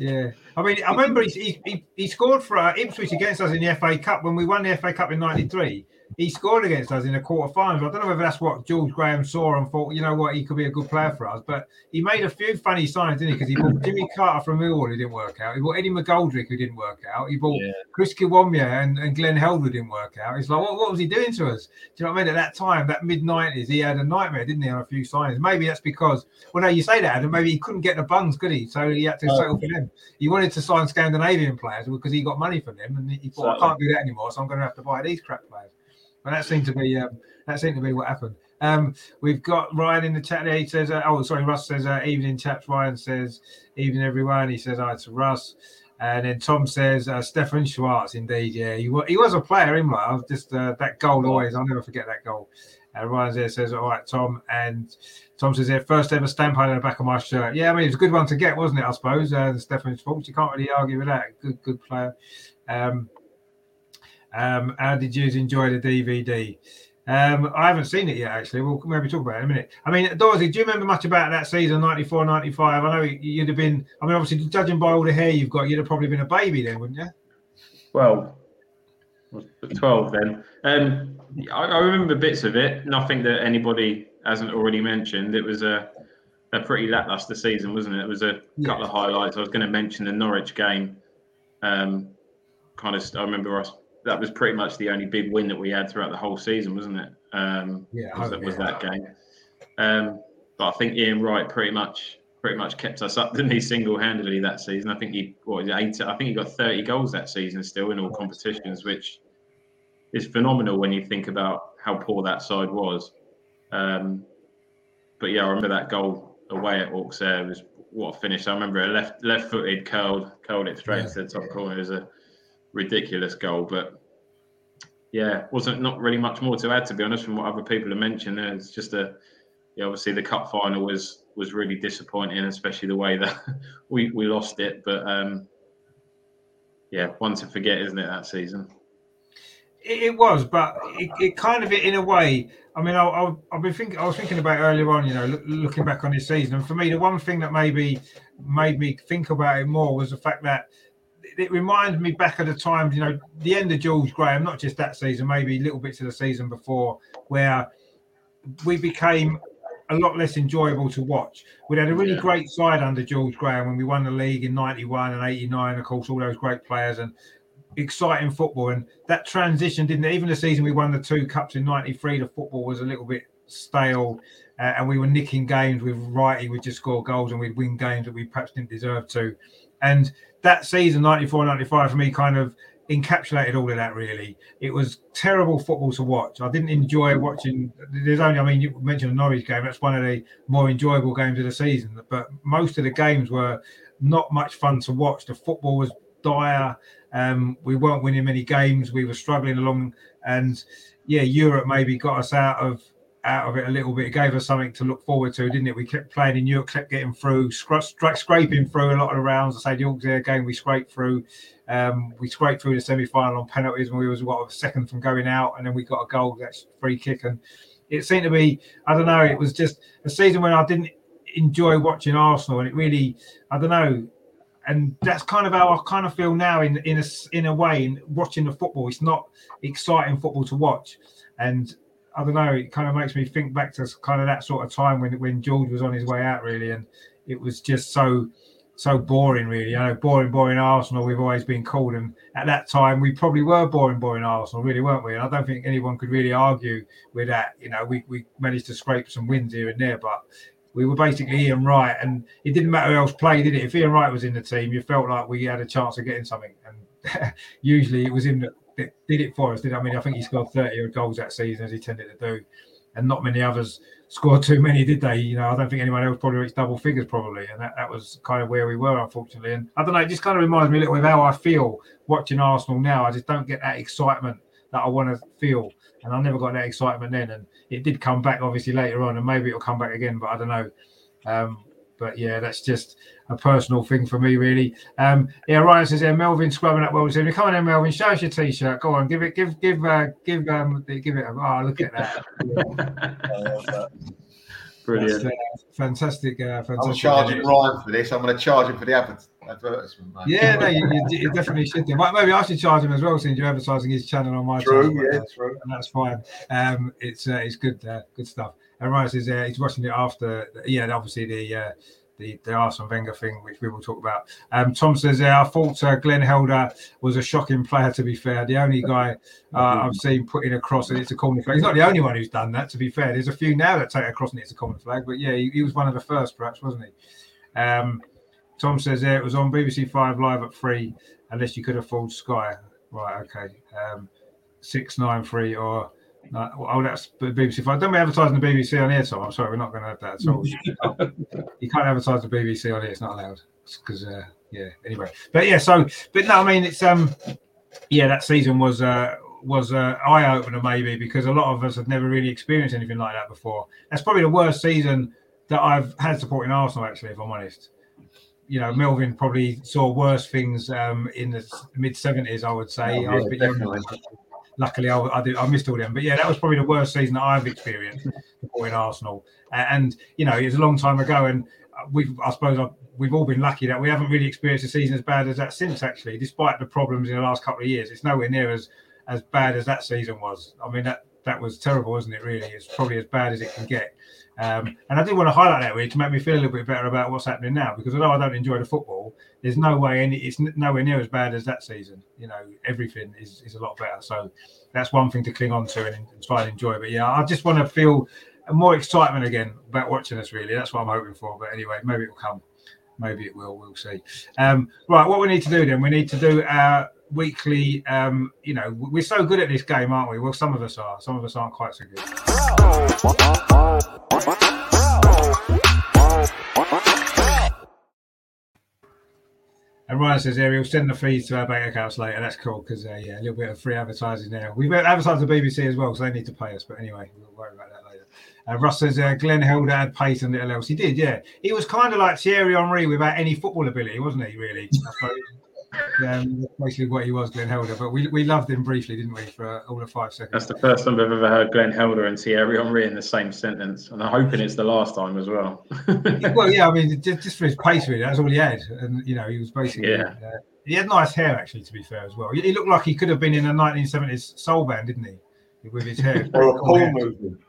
Yeah, I mean, I remember he, he, he, scored for uh, Ipswich against us in the FA Cup when we won the FA Cup in '93. He scored against us in the quarter finals. I don't know whether that's what George Graham saw and thought, you know what, he could be a good player for us. But he made a few funny signs, didn't he? Because he bought Jimmy Carter from Millwall, who didn't work out. He bought Eddie McGoldrick, who didn't work out. He bought yeah, Chris Kiwomya and, and Glenn Helder didn't work out. It's like, what, what was he doing to us? Do you know what I mean? At that time, that mid 90s, he had a nightmare, didn't he, on a few signings? Maybe that's because, well, no, you say that, Adam, maybe he couldn't get the bungs, could he? So he had to No. settle for them. He wanted to sign Scandinavian players because he got money from them, and he thought, I can't do that anymore, so I'm going to have to buy these crap players. And that seemed to be um, that seemed to be what happened. Um, we've got Ryan in the chat there. He says, uh, "Oh, sorry." Russ says, uh, "Evening, chaps." Ryan says, "Evening, everyone." He says, "Hi to Russ." And then Tom says, uh, Stefan Schwarz, indeed, yeah, he, wa- he was a player, in I just uh, that goal always, I'll never forget that goal. And Ryan there says, all right, Tom. And Tom says, yeah, first ever stamp on the back of my shirt. Yeah, I mean, it was a good one to get, wasn't it, I suppose? Uh, Schwartz, you can't really argue with that. Good, good player. Um, um, how did you enjoy the DVD? Um, I haven't seen it yet, actually. We'll maybe talk about it in a minute. I mean, Dorothy, do you remember much about that season, 94, 95? I know you'd have been, I mean, obviously, judging by all the hair you've got, you'd have probably been a baby then, wouldn't you? Well, 12 then. Um, I, I remember bits of it. Nothing that anybody hasn't already mentioned. It was a, a pretty lackluster season, wasn't it? It was a Yeah. couple of highlights. I was going to mention the Norwich game. Um, kind of, I remember us. That was pretty much the only big win that we had throughout the whole season, wasn't it? Um, Yeah, was, hope, was yeah. that game. Um, but I think Ian Wright pretty much pretty much kept us up, didn't he, single handedly that season? I think he what was eight, I think he got thirty goals that season still in all competitions, which is phenomenal when you think about how poor that side was. Um, but yeah, I remember that goal away at Auxerre was what a finish. I remember a left left footed curled curled it straight Yeah. to the top corner. It was a ridiculous goal, but yeah, wasn't not really much more to add to be honest from what other people have mentioned. There, It's just a yeah, obviously the cup final was was really disappointing, especially the way that we we lost it. But um, yeah, one to forget, isn't it? That season. It, was, but it, it kind of, in a way, I mean, I, I've been thinking, I was thinking about earlier on, you know, look, looking back on this season, and for me, the one thing that maybe made me think about it more was the fact that it, reminds me back of the times, you know, the end of George Graham, not just that season, maybe little bits of the season before, where we became a lot less enjoyable to watch. We had a really Yeah. great side under George Graham when we won the league in '91 and '89. Of course, all those great players and exciting football. And that transition didn't. Even the season we won the two cups in '93, the football was a little bit stale, uh, and we were nicking games with Righty. We'd just score goals and we'd win games that we perhaps didn't deserve to. And that season, 94 95, for me, kind of encapsulated all of that really. It was terrible football to watch. I didn't enjoy watching. There's only, I mean, you mentioned the Norwich game. That's one of the more enjoyable games of the season. But most of the games were not much fun to watch. The football was dire. Um, we weren't winning many games. We were struggling along, and yeah, Europe maybe got us out of out of it a little bit. It gave us something to look forward to, didn't it? We kept playing in Europe, kept getting through, scraping through a lot of the rounds. I say the Auxerre game, we scraped through. Um, we scraped through the semi-final on penalties, and we was what a second from going out, and then we got a goal, that's free kick, and it seemed to be, I don't know, it was just a season when I didn't enjoy watching Arsenal, and it really, I don't know, and that's kind of how I kind of feel now in in a in a way in watching the football. It's not exciting football to watch, and I don't know. It kind of makes me think back to kind of that sort of time when when George was on his way out, really, and it was just so so boring, really. You know boring, boring Arsenal. We've always been called, and at that time we probably were boring, boring Arsenal, really, weren't we? And I don't think anyone could really argue with that. You know, we we managed to scrape some wins here and there, but we were basically Ian Wright, and it didn't matter who else played, did it? If Ian Wright was in the team, you felt like we had a chance of getting something, and usually it was him that, that did it for us. Did? I mean, I think he scored thirty goals that season, as he tended to do, and not many others scored too many, did they? You know, I don't think anyone else probably reached double figures, probably, and that, that was kind of where we were, unfortunately. And I don't know, it just kind of reminds me a little bit of how I feel watching Arsenal now. I just don't get that excitement that I want to feel, and I never got that excitement then. And it did come back obviously later on, and maybe it'll come back again, but I don't know. Um, but yeah, that's just a personal thing for me, really. Um, yeah, Ryan says, "Yeah, Melvin scrubbing up well." He said, "Come on, then, Melvin, show us your t-shirt. Go on, give it, give, give, uh, give, um, give it. A, oh, look at that! I. Brilliant. Uh, fantastic, uh, fantastic. I'm charging Ryan for this. I'm going to charge him for the adver- advertisement. Mate. Yeah, no, you, you, you definitely should do. Maybe I should charge him as well, since you're advertising his channel on my True, channel. yeah, true. and that's fine. Um, it's uh, it's good, uh, good stuff. And says uh, he's watching it after, yeah, obviously the uh, the the Arsene Wenger thing, which we will talk about. Um, Tom says, I thought uh, Glenn Helder was a shocking player. To be fair, the only guy uh, I've seen putting in a cross and it's a corner flag. He's not the only one who's done that. To be fair, there's a few now that take a cross and it's a corner flag. But yeah, he, he was one of the first, perhaps, wasn't he? Um, Tom says, yeah, it was on BBC Five live at three, unless you could afford Sky. Right, okay. Um, six nine three or no, oh, that's BBC. Five. Don't be advertising the BBC on here, Tom. I'm sorry, we're not going to have that at all. you can't advertise the BBC on here; it's not allowed. Because uh, yeah, anyway. But yeah, so but no, I mean it's um yeah, that season was uh was uh, eye opener maybe because a lot of us have never really experienced anything like that before. That's probably the worst season that I've had supporting Arsenal. Actually, if I'm honest. You know, Melvin probably saw worse things um, in the mid '70s. I would say. Oh, I was a yeah, bit younger. Luckily, I, I, did, I missed all of them. But yeah, that was probably the worst season that I've experienced in Arsenal. Uh, and you know, it was a long time ago, and uh, we've I suppose I've, we've all been lucky that we haven't really experienced a season as bad as that since. Actually, despite the problems in the last couple of years, it's nowhere near as as bad as that season was. I mean, that that was terrible, wasn't it? Really, it's probably as bad as it can get. Um, and I did want to highlight that really to make me feel a little bit better about what's happening now, because although I don't enjoy the football, there's no way any it's nowhere near as bad as that season. You know, everything is, is a lot better. So that's one thing to cling on to and, and try and enjoy. But yeah, I just want to feel more excitement again about watching us. Really, that's what I'm hoping for. But anyway, maybe it will come. Maybe it will. We'll see. Um, right, what we need to do then? We need to do our weekly. Um, you know, we're so good at this game, aren't we? Well, some of us are. Some of us aren't quite so good. And Ryan says, "Yeah, we'll send the fees to our bank accounts later. That's cool because uh, yeah, a little bit of free advertising there. We've advertised the BBC as well, so they need to pay us. But anyway, we'll worry about that later." Uh, Russ says, uh, "Glenn Helder had pace and little else. He did, yeah. He was kind of like Thierry Henry without any football ability, wasn't he? Really, um, basically what he was, Glenn Helder. But we, we loved him briefly, didn't we, for all of five seconds? That's the first time I've ever heard Glenn Helder and Thierry Henry in the same sentence, and I'm hoping it's the last time as well. well, yeah, I mean, just, just, for his pace, really, that's all he had, and you know, he was basically. Yeah. Uh, he had nice hair, actually, to be fair, as well. He looked like he could have been in a 1970s soul band, didn't he? With his hair. or a Paul movement.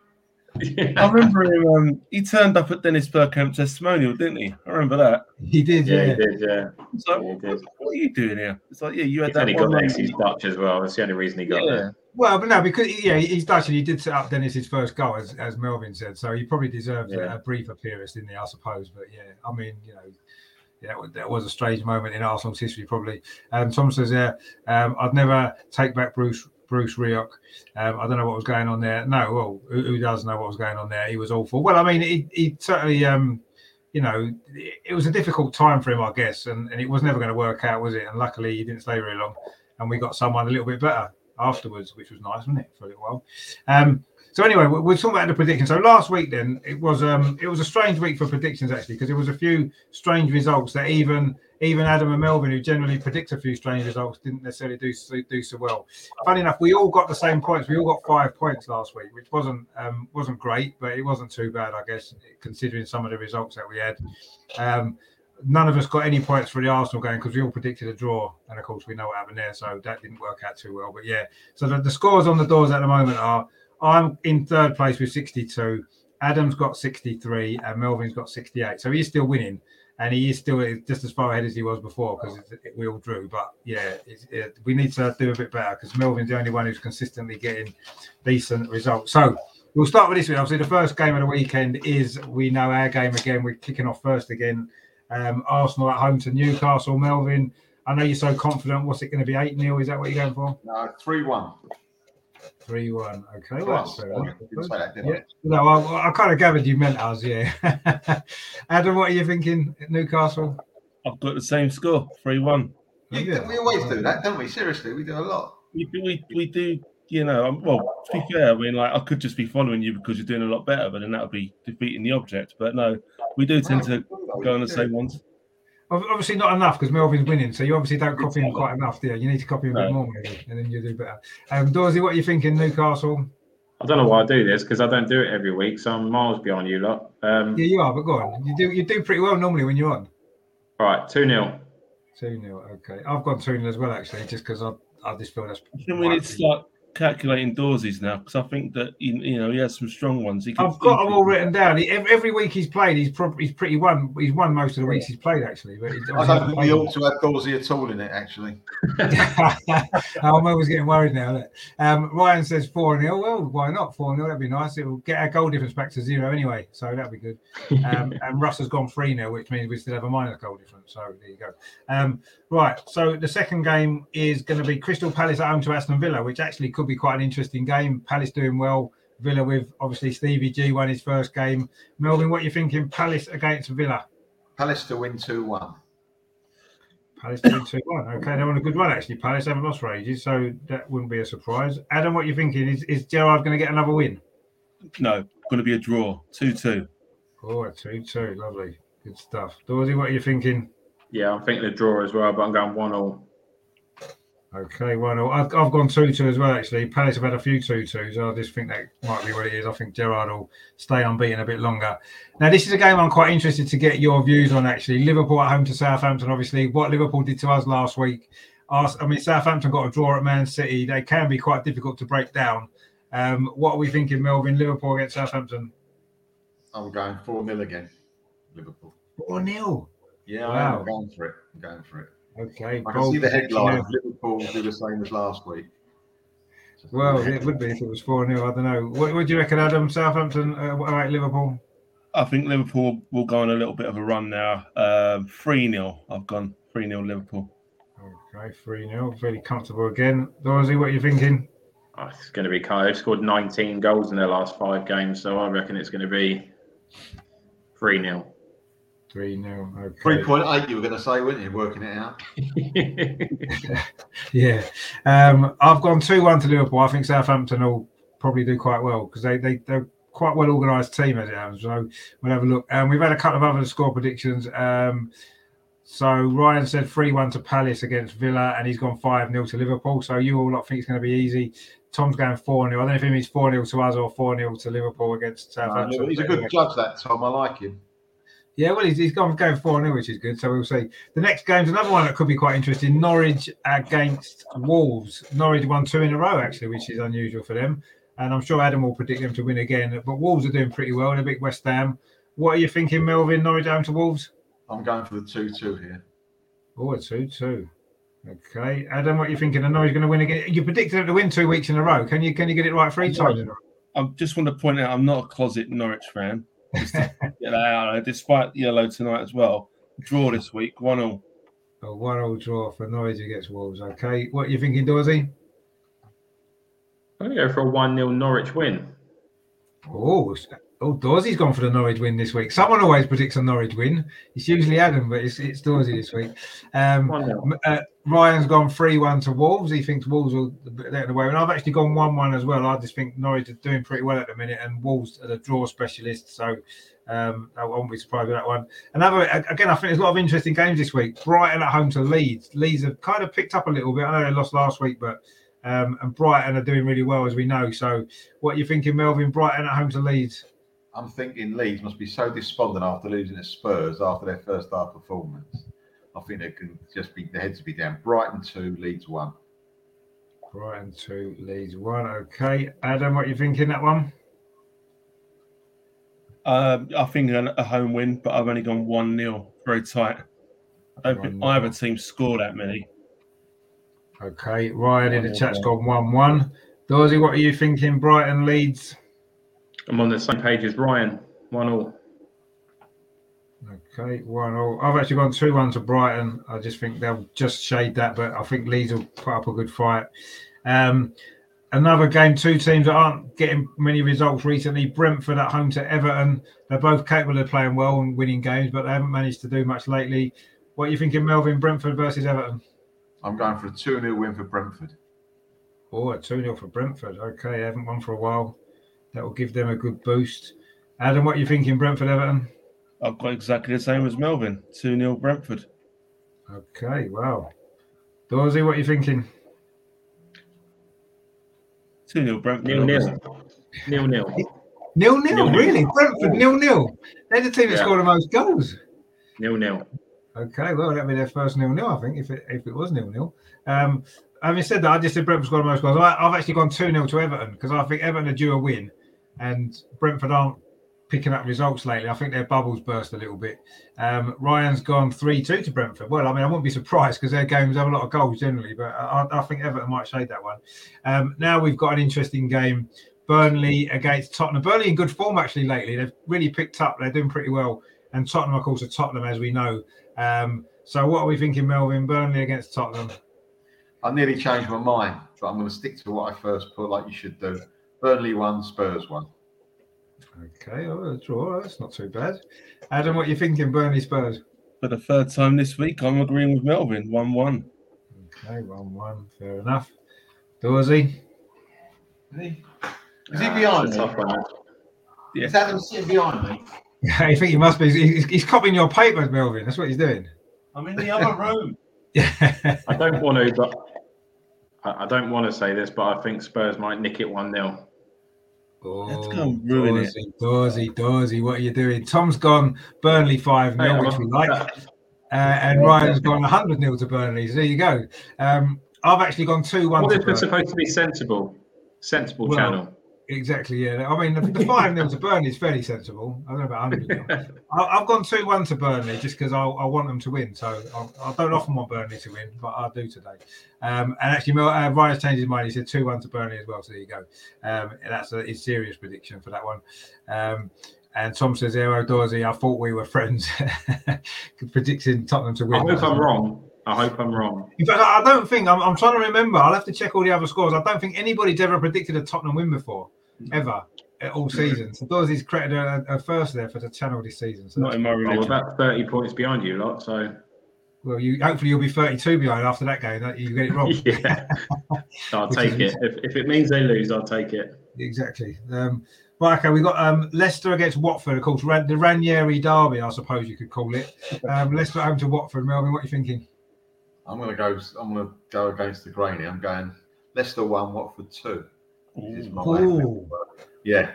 Yeah. I remember him. Um, he turned up at Dennis Bergkamp testimonial, didn't he? I remember that. He did. Yeah, yeah. he did. Yeah. It's like, what, what, what, are you doing here? It's like, yeah, you had he's that. Only got next. He's Dutch as well. That's the only reason he got yeah. there. Well, but no, because yeah, he's Dutch and he did set up Dennis's first goal, as, as Melvin said. So he probably deserves yeah. a, a, brief appearance, didn't he? I suppose. But yeah, I mean, you know. Yeah, that was a strange moment in Arsenal's history, probably. Um, Tom says, "Yeah, um, I'd never take back Bruce Bruce Rioch. Um, I don't know what was going on there. No, well, who, who, does know what was going on there? He was awful. Well, I mean, he, he certainly, um, you know, it, was a difficult time for him, I guess, and, and it was never going to work out, was it? And luckily, he didn't stay very long, and we got someone a little bit better afterwards, which was nice, wasn't it, for a little while. Um, so anyway, we're talking about the predictions. So last week, then it was um it was a strange week for predictions actually because there was a few strange results that even even Adam and Melvin, who generally predict a few strange results, didn't necessarily do do so well. Funny enough, we all got the same points. We all got five points last week, which wasn't um, wasn't great, but it wasn't too bad, I guess, considering some of the results that we had. Um, none of us got any points for the Arsenal game because we all predicted a draw, and of course we know what happened there, so that didn't work out too well. But yeah, so the, the scores on the doors at the moment are: I'm in third place with 62. Adam's got 63 and Melvin's got 68. So he's still winning and he is still just as far ahead as he was before because we all drew. But yeah, it, we need to do a bit better because Melvin's the only one who's consistently getting decent results. So we'll start with this one. Obviously, the first game of the weekend is we know our game again. We're kicking off first again. Um, Arsenal at home to Newcastle. Melvin, I know you're so confident. What's it going to be? 8 0? Is that what you're going for? No, 3 1. Three one. Okay, well, that's fair that, yeah. No, I, I, kind of gathered you meant us. Yeah. Adam, what are you thinking? Newcastle. I've got the same score, three one. Yeah, we always do that, don't we? Seriously, we do a lot. We do. We, we do. You know, um, well, to be fair, I mean, like I could just be following you because you're doing a lot better, but then that would be defeating the object. But no, we do tend to go on the same ones. Obviously not enough because Melvin's winning, so you obviously don't copy him quite enough. Yeah, you need to copy him a bit more maybe, and then you do better. Um, Dorsey, what are you thinking, Newcastle? I don't know why I do this because I don't do it every week, so I'm miles behind you lot. Um, yeah, you are, but go on. You do you do pretty well normally when you're on. All right, two 0 Two 0 Okay, I've gone two 0 as well actually, just because I I just feel that's. I think we need to start calculating Dorseys now because I think that you, you know he has some strong ones. He I've got them all written down. He, every, every, week he's played, he's probably he's pretty won. He's won most of the weeks he's played actually. But I don't think we ought to have Dorsey at all in it actually. I'm always getting worried now. Um, Ryan says four 0 Well, why not four 0 That'd be nice. It will get our goal difference back to zero anyway, so that'd be good. Um, and Russ has gone three 0 which means we still have a minus goal difference. So there you go. Um, right. So the second game is going to be Crystal Palace at home to Aston Villa, which actually could be quite an interesting game. Palace doing well. Villa with obviously Stevie G won his first game. Melvin, what are you thinking? Palace against Villa. Palace to win two one. Palace to win two one. Okay, they're on a good run actually. Palace haven't lost for ages, so that wouldn't be a surprise. Adam, what are you thinking? Is is Gerrard going to get another win? No, going to be a draw, two two. Oh, two two, lovely, good stuff. Dorsey, what are you thinking? Yeah, I'm thinking a draw as well, but I'm going one all. Okay, one well, I've, I've gone two two as well. Actually, Palace have had a few two twos. I just think that might be what it is. I think Gerrard will stay unbeaten a bit longer. Now, this is a game I'm quite interested to get your views on. Actually, Liverpool at home to Southampton. Obviously, what Liverpool did to us last week. I mean, Southampton got a draw at Man City. They can be quite difficult to break down. Um, what are we thinking, Melvin? Liverpool against Southampton. I'm going four 0 again. Liverpool. Four 0 Yeah, wow. I'm going for it. I'm going for it. Okay. I can see the headline Liverpool will do the same as last week. Well, it would be if it was 4 0. I don't know. What, what, do you reckon, Adam? Southampton, uh, what Liverpool? I think Liverpool will go on a little bit of a run now. Um, 3 um, 0. I've gone 3 0 Liverpool. Okay, 3 0. Very comfortable again. Dorsey, what are you thinking? Oh, it's going to be kind. They've scored 19 goals in their last five games, so I reckon it's going to be 3 0. Three 0 okay. Three point eight. You were going to say, weren't you? Working it out. yeah, um, I've gone two one to Liverpool. I think Southampton will probably do quite well because they they they're quite well organised team as it happens. So we'll have a look. And um, we've had a couple of other score predictions. Um, so Ryan said three one to Palace against Villa, and he's gone five 0 to Liverpool. So you all lot think it's going to be easy. Tom's going 4 0. I don't know if he means 4 0 to us or 4 0 to Liverpool against Southampton. No, he's a good judge, that Tom. I like him. Yeah, well, he's, he's gone going 4 0, which is good. So we'll see. The next game's another one that could be quite interesting Norwich against Wolves. Norwich won two in a row, actually, which is unusual for them. And I'm sure Adam will predict them to win again. But Wolves are doing pretty well. They're big West Ham. What are you thinking, Melvin? Norwich down to Wolves? I'm going for the 2 2 here. Oh, a 2 2. Okay. Adam, what are you thinking? I know he's going to win again. You predicted him to win two weeks in a row. Can you can you get it right three times in a row? I just want to point out I'm not a closet Norwich fan. Get that out. Despite yellow tonight as well. Draw this week, 1 0. A 1 0 draw for Norwich against Wolves. Okay. What are you thinking, Dorsey? I'm going to go for a 1 0 Norwich win. Oh, oh, Dorsey's gone for the Norwich win this week. Someone always predicts a Norwich win. It's usually Adam, but it's, it's Dorsey this week. Um, uh, Ryan's gone 3 1 to Wolves. He thinks Wolves will get let the way. And I've actually gone 1 1 as well. I just think Norwich are doing pretty well at the minute, and Wolves are the draw specialist. So um, I won't be surprised with that one. Another, again, I think there's a lot of interesting games this week. Brighton at home to Leeds. Leeds have kind of picked up a little bit. I know they lost last week, but um, and Brighton are doing really well, as we know. So, what are you thinking, Melvin? Brighton at home to Leeds? I'm thinking Leeds must be so despondent after losing to Spurs after their first half performance. I think they can just be the heads to be down. Brighton two, Leeds one. Brighton two, Leeds one. Okay, Adam, what are you thinking that one? Um, I think a home win, but I've only gone one 0 very tight. I don't think either team scored that many. Okay, Ryan in the chat's gone 1 1. Dorsey, what are you thinking? Brighton leads? I'm on the same page as Ryan, 1 all. Okay, 1 all. I've actually gone 2 1 to Brighton. I just think they'll just shade that, but I think Leeds will put up a good fight. Um, another game, two teams that aren't getting many results recently. Brentford at home to Everton. They're both capable of playing well and winning games, but they haven't managed to do much lately. What are you thinking, Melvin? Brentford versus Everton? I'm going for a 2 0 win for Brentford. Oh, a 2 0 for Brentford. Okay, I haven't won for a while. That will give them a good boost. Adam, what are you thinking, Brentford Everton? I've got exactly the same as Melvin 2 0 Brentford. Okay, wow. Dorsey, what are you thinking? 2 0 Brentford. Nil nil. Nil nil. Nil nil, really? Brentford nil nil. They're the team that yeah. scored the most goals. Nil nil. Okay, well, that'd be their first nil nil, I think, if it if it was nil nil. Um, having said that, I just said Brentford scored the most goals. I, have actually gone 2 0 to Everton because I think Everton are due a win and Brentford aren't picking up results lately. I think their bubbles burst a little bit. Um, Ryan's gone 3 2 to Brentford. Well, I mean, I wouldn't be surprised because their games have a lot of goals generally, but I, I think Everton might shade that one. Um, now we've got an interesting game. Burnley against Tottenham. Burnley in good form actually lately. They've really picked up. They're doing pretty well. And Tottenham, of course, are Tottenham, as we know. Um, so what are we thinking, Melvin? Burnley against Tottenham. I nearly changed my mind, but I'm going to stick to what I first put, like you should do. Burnley one, Spurs one. Okay, oh, draw. That's not too bad. Adam, what are you thinking, Burnley Spurs? For the third time this week, I'm agreeing with Melvin. One-one. Okay, one-one. Fair enough. Dorsey. Is he, is he behind me? Yeah. Is Adam sitting behind me? I think he must be. He's, he's copying your papers, Melvin. That's what he's doing. I'm in the other room. Yeah. I don't want to, but I, I don't want to say this, but I think Spurs might nick it 1 0. Oh, go and ruin it. Dorsey, Dorsey, Dorsey, what are you doing? Tom's gone Burnley 5 0, which we like. Uh, and Ryan's gone 100 0 to Burnley. So there you go. Um, I've actually gone 2 1 Well, this was supposed to be sensible. Sensible Well, channel. Exactly, yeah. I mean, the, the 5 0 to Burnley is fairly sensible. I don't know about 100 I, I've gone 2 1 to Burnley just because I, I want them to win. So I, I don't often want Burnley to win, but I do today. Um, and actually, uh, Ryan's changed his mind. He said 2 1 to Burnley as well. So there you go. Um, that's a his serious prediction for that one. Um, and Tom says, Aero Dorsey, I thought we were friends. Predicting Tottenham to win. I hope I'm wrong. I hope I'm wrong. In fact, I I don't think, I'm, I'm trying to remember. I'll have to check all the other scores. I don't think anybody's ever predicted a Tottenham win before, ever, all season. So Dorsey's credited a, a first there for the channel this season. So Not in my Oh, we're religion. about 30 points behind you lot, so Well, you hopefully you'll be 32 behind after that game. That you get it wrong. yeah. I'll take is- it. If, if it means they lose, I'll take it. exactly. Um, right, okay, we've got um, Leicester against Watford, of course, Ran- the Ranieri derby, I suppose you could call it. Um, Leicester home to Watford. Melvin, what are you thinking? I'm going to go. I'm going to go against the grain. I'm going Leicester one, Watford two. Is my. Ooh. Yeah,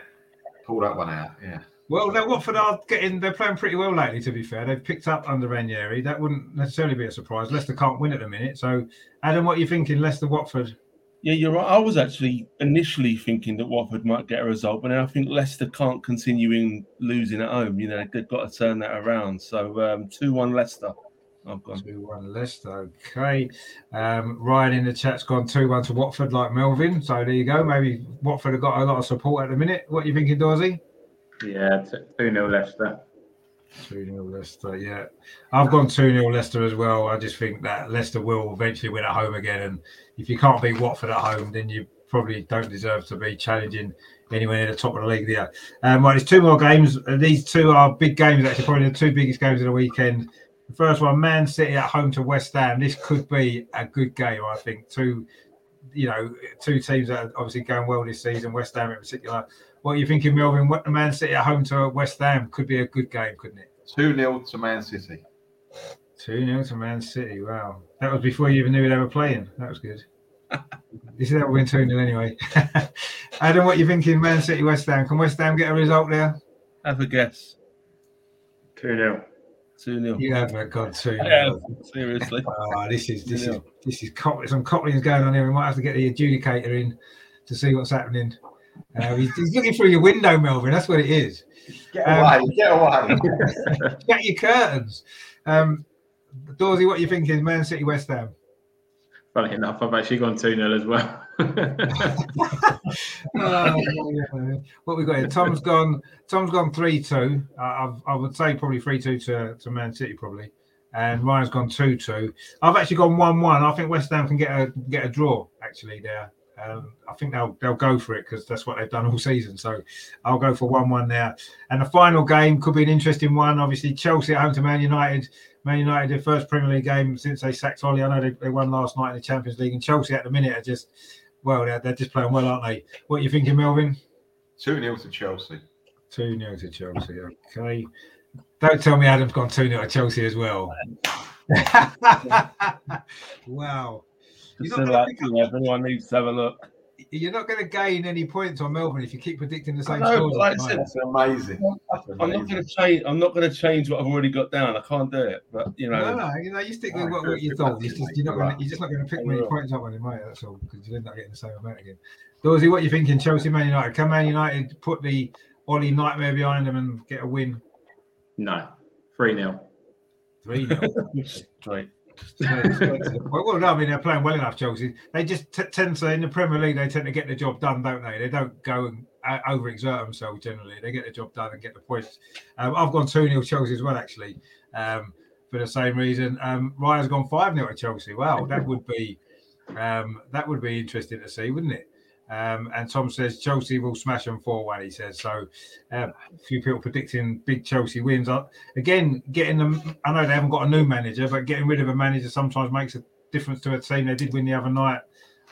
pull that one out. Yeah. Well, no, Watford are getting, they're playing pretty well lately, to be fair. They've picked up under Ranieri. That wouldn't necessarily be a surprise. Leicester can't win at the minute. So, Adam, what are you thinking, Leicester Watford? Yeah, you're right. I was actually initially thinking that Watford might get a result, but now I think Leicester can't continue in losing at home. You know, they've got to turn that around. So um, two one Leicester. I've gone. 2 1 Leicester. Okay. Um, Ryan in the chat's gone 2 1 to Watford, like Melvin. So, there you go. Maybe Watford have got a lot of support at the minute. What are you thinking, Dorsey? Yeah, 2 0 Leicester. 2 0 Leicester, yeah. I've gone 2 0 Leicester as well. I just think that Leicester will eventually win at home again. And if you can't beat Watford at home, then you probably don't deserve to be challenging anywhere near the top of the league there. Um, right, there's two more games. Uh, These two are big games, actually, probably the two biggest games of the weekend. The first one, Man City at home to West Ham. This could be a good game, I think. Two, you know, two teams that are obviously going well this season, West Ham in particular. What are you thinking, Melvin? What Man City at home to West Ham could be a good game, couldn't it? Two 0 to Man City. 2 0 to Man City. Wow. That was before you even knew they were playing. That was good. this is how we win 2 0 anyway. Adam, what are you thinking, Man City, West Ham? Can West Ham get a result there? Have a guess. 2 0. Two 0 You haven't got 2 Yeah, seriously. Oh, this is this is 2-0. this is Cop- some Copling's going on here. We might have to get the adjudicator in to see what's happening. Uh, he's, he's looking through your window, Melvin. That's what it is. Get Um, away! Get away! Get your curtains. Um, Dorsey, what are you thinking, Man City, West Ham? Funny enough, I've actually gone 2 0 as well. Oh, what we got here? Tom's gone. Tom's gone three two. I, I would say probably three two to to Man City probably, and Ryan's gone two two. I've actually gone one one. I think West Ham can get a get a draw actually there. Um, I think they'll they'll go for it because that's what they've done all season. So I'll go for one one there. And the final game could be an interesting one. Obviously Chelsea at home to Man United. Man United their first Premier League game since they sacked Ollie. I know they, they won last night in the Champions League, and Chelsea at the minute are just well they're, they're just playing well, aren't they? What are you thinking, Melvin? Two 0 to Chelsea. 2 0 to Chelsea. Okay. Don't tell me Adam's gone 2 0 to Chelsea as well. wow. Just You're not so like, pick up- you know, if anyone needs to have a look. You're not going to gain any points on Melvin if you keep predicting the same I know, scores. like I all the said. That's amazing. That's I'm not going to change. I'm not going to change what I've already got down. I can't do it. But you know, no, no, you know, you stick with what, good, what you good thought. luck, You're just, you're, not gonna, you're just not going to pick I many points up on him, mate. That's all, because you end up getting the same amount again. Dorsey, what are you thinking? Chelsea, Man United. Can Man United put the Ollie nightmare behind them and get a win? no. 3 0. 3 0. straight. well, no, I mean they're playing well enough. Chelsea. They just t- tend to in the Premier League. They tend to get the job done, don't they? They don't go and uh, overexert themselves generally. They get the job done and get the points. Um, I've gone two 0 Chelsea as well, actually, um, for the same reason. Um, Ryan's gone five 0 to Chelsea. Wow, that would be um, that would be interesting to see, wouldn't it? Um, and Tom says Chelsea will smash them 4 1, he says. So, uh, a few people predicting big Chelsea wins. Uh, again, getting them, I know they haven't got a new manager, but getting rid of a manager sometimes makes a difference to a team. They did win the other night.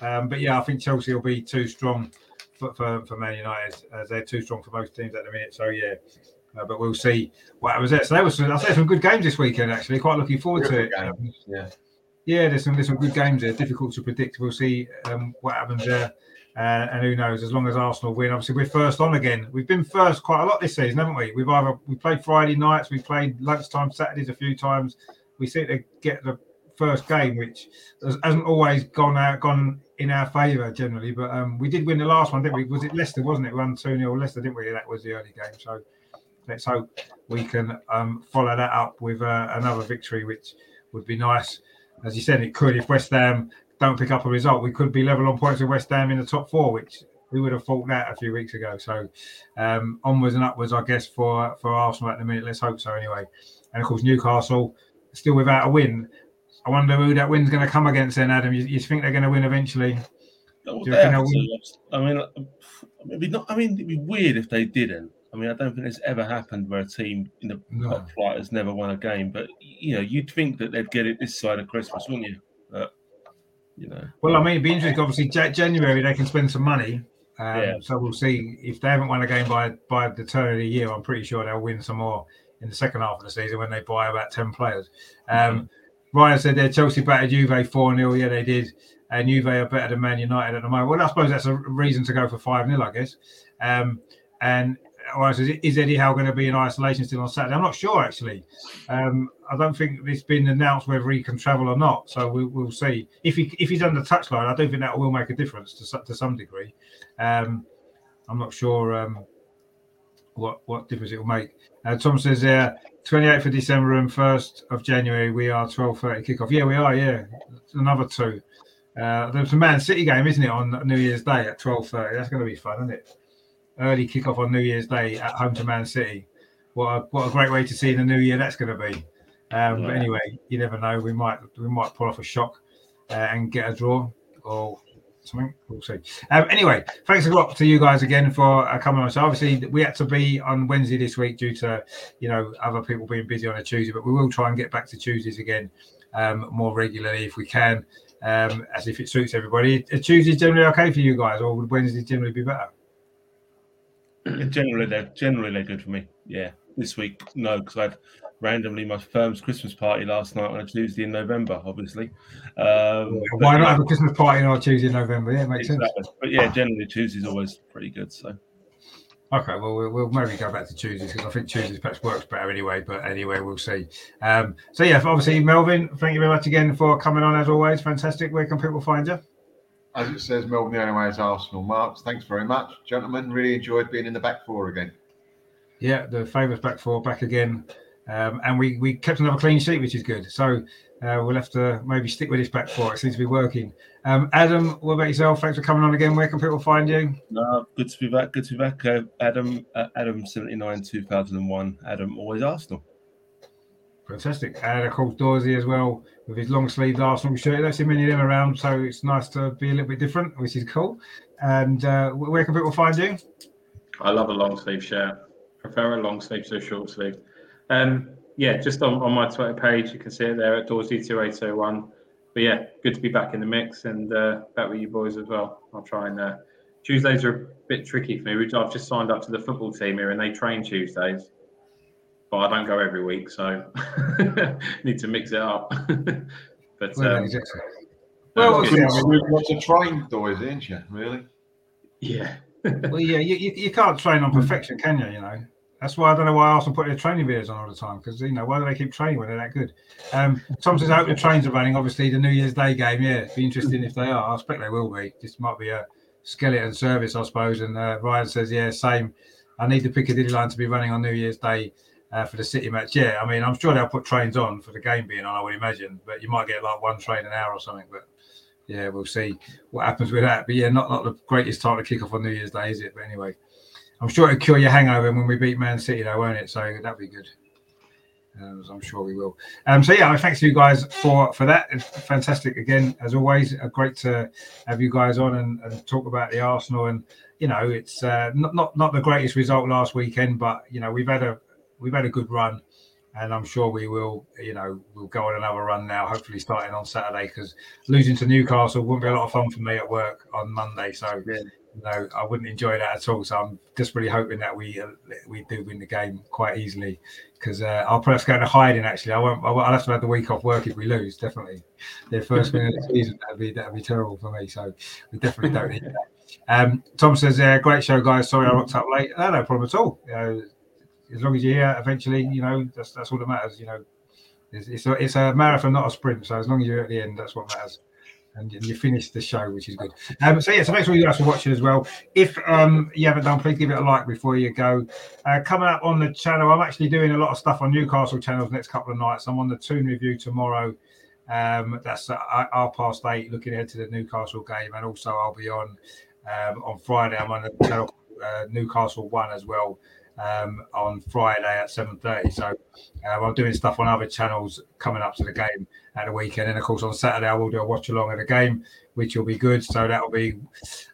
Um, but yeah, I think Chelsea will be too strong for, for, for Man United, as they're too strong for most teams at the minute. So, yeah. Uh, but we'll see what happens there. So, there was, I say, some good games this weekend, actually. Quite looking forward to it. Yeah. Yeah, there's some there's some good games there. Difficult to predict. We'll see um, what happens there. Uh, and who knows? As long as Arsenal win, obviously we're first on again. We've been first quite a lot this season, haven't we? We've either we played Friday nights, we played lunchtime Saturdays a few times. We seem to get the first game, which hasn't always gone out gone in our favour generally. But um, we did win the last one, didn't we? Was it Leicester? Wasn't it? We won two 0 Leicester, didn't we? That was the early game. So let's hope we can um, follow that up with uh, another victory, which would be nice. As you said, it could if West Ham don't pick up a result, we could be level on points with West Ham in the top four, which we would have thought that a few weeks ago. So um, onwards and upwards, I guess, for for Arsenal at the minute. Let's hope so anyway. And of course, Newcastle still without a win. I wonder who that win's going to come against then, Adam. You, you think they're going to win eventually? No, I mean, it'd be not. I mean, it'd be weird if they didn't. I mean, I don't think it's ever happened where a team in the no. top flight has never won a game. But you know, you'd think that they'd get it this side of Christmas, wouldn't you? But you know. Well, I mean, it'd be interesting. Obviously, January they can spend some money. Um, yeah. So we'll see if they haven't won a game by by the turn of the year. I'm pretty sure they'll win some more in the second half of the season when they buy about ten players. Um, mm-hmm. Ryan said there Chelsea battered Juve four 0 Yeah, they did. And Juve are better than Man United at the moment. Well, I suppose that's a reason to go for five 0 I guess. Um, and is, is Eddie Howe going to be in isolation still on Saturday? I'm not sure actually. Um, I don't think it's been announced whether he can travel or not, so we, will see. If he if he's on the touchline, I don't think that will make a difference to to some degree. Um, I'm not sure um, what what difference it will make. Uh, Tom says there, uh, 28th of December and 1st of January, we are 12:30 kickoff. Yeah, we are. Yeah, another two. Uh, there's a Man City game, isn't it, on New Year's Day at 12:30? That's going to be fun, isn't it? Early kickoff on New Year's Day at home to Man City. What a, what a great way to see the new year that's going to be. Um, yeah. But anyway, you never know. We might we might pull off a shock uh, and get a draw or something. We'll see. Um, anyway, thanks a lot to you guys again for uh, coming on. So obviously we had to be on Wednesday this week due to you know other people being busy on a Tuesday, but we will try and get back to Tuesdays again um, more regularly if we can, um, as if it suits everybody. Are Tuesdays generally okay for you guys, or would Wednesday generally be better? Generally, they're generally they're good for me. Yeah, this week no, because I had randomly my firm's Christmas party last night on a Tuesday in November. Obviously, um, why not have a Christmas party on a Tuesday in November? Yeah, it makes exactly. sense. But yeah, generally Tuesday's always pretty good. So. Okay, well, well, we'll maybe go back to Tuesdays because I think Tuesdays perhaps works better anyway. But anyway, we'll see. Um, so yeah, obviously, Melvin, thank you very much again for coming on as always. Fantastic. Where can people find you? As it says, Melvin the only way is Arsenal. Marks, thanks very much, gentlemen. Really enjoyed being in the back four again. Yeah, the famous back four back again, um, and we we kept another clean sheet, which is good. So uh, we'll have to maybe stick with this back four. It seems to be working. Um, Adam, what about yourself? Thanks for coming on again. Where can people find you? No, good to be back. Good to be back. Uh, Adam, uh, Adam, seventy nine, two thousand and one. Adam, always Arsenal. Fantastic. And of course, Dorsey as well with his long sleeved Arsenal shirt. Don't see many of them around, so it's nice to be a little bit different, which is cool. And uh, where can people find you? I love a long sleeve shirt. Prefer a long sleeve to a short sleeve. Um, yeah, just on, on my Twitter page, you can see it there at Dorsey2801. But yeah, good to be back in the mix and uh, back with you boys as well. I'll try and. Uh, Tuesdays are a bit tricky for me. I've just signed up to the football team here and they train Tuesdays but I don't go every week, so need to mix it up. but well, um, well what's a train though, isn't you? Really? Yeah. well, yeah, you, you, you, can't train on perfection, can you? You know, that's why I don't know why I Arsenal put their training videos on all the time because you know why do they keep training when they're that good? Um, Tom says I hope the trains are running. Obviously, the New Year's Day game, yeah, it'd be interesting if they are. I expect they will be. This might be a skeleton service, I suppose. And uh, Ryan says, yeah, same. I need the Piccadilly line to be running on New Year's Day uh, for the City match. Yeah, I mean, I'm sure they'll put trains on for the game being on, I would imagine, but you might get like one train an hour or something. But yeah, we'll see what happens with that. But yeah, not, not the greatest time to kick off on New Year's Day, is it? But anyway, I'm sure it'll cure your hangover when we beat Man City, though, won't it? So that'll be good. Um, I'm sure we will. Um, so yeah, thanks to you guys for for that. It's fantastic again, as always. Uh, great to have you guys on and, and talk about the Arsenal. And you know, it's uh, not not not the greatest result last weekend, but you know, we've had a we've had a good run, and I'm sure we will. You know, we'll go on another run now. Hopefully, starting on Saturday because losing to Newcastle wouldn't be a lot of fun for me at work on Monday. So yeah. no, I wouldn't enjoy that at all. So I'm just really hoping that we uh, we do win the game quite easily because uh, I'll perhaps go into hiding. Actually, I won't. I'll have to have the week off work if we lose. Definitely, their first win of the season that'd be that'd be terrible for me. So we definitely don't need that. Um, Tom says, uh, "Great show, guys. Sorry I rocked up late. No, no problem at all. As long as you're here, eventually, you know that's that's all that matters. You know, it's it's a, it's a marathon, not a sprint. So as long as you're at the end, that's what matters." and you finish the show, which is good. Um, so yeah, so make sure you guys are watching as well. If um, you haven't done, please give it a like before you go. Uh, coming up on the channel, I'm actually doing a lot of stuff on Newcastle channels next couple of nights. I'm on the Toon review tomorrow. Um, that's uh, past eight, looking ahead to the Newcastle game, and also I'll be on um, on Friday. I'm on the channel uh, Newcastle One as well um, on Friday at 7:30. So uh, I'm doing stuff on other channels coming up to the game at the weekend, and of course on Saturday I will do a watch along of the game, which will be good. So that'll be,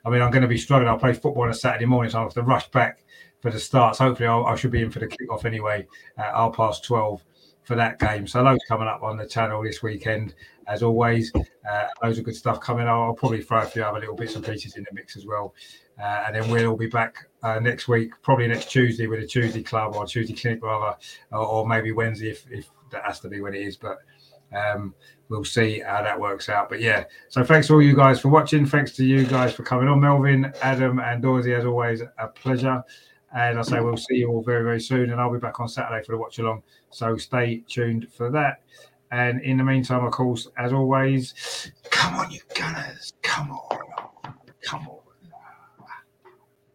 I mean, I'm going to be struggling. I'll play football on a Saturday morning, so I'll have to rush back for the starts. Hopefully, I'll, i should be in for the kickoff anyway. Uh, I'll pass 12 for that game. So loads coming up on the channel this weekend, as always. Uh, loads of good stuff coming. I'll, I'll probably throw a few other little bits and pieces in the mix as well. Uh, and then we'll all be back uh, next week, probably next Tuesday with a Tuesday club or Tuesday clinic rather, or, or, maybe Wednesday if, if that has to be when it is. But um, we'll see how that works out. But yeah, so thanks to all you guys for watching. Thanks to you guys for coming on, Melvin, Adam, and Dorsey. As always, a pleasure. And I say we'll see you all very, very soon. And I'll be back on Saturday for the watch along. So stay tuned for that. And in the meantime, of course, as always, come on, you gunners. Come on. Come on.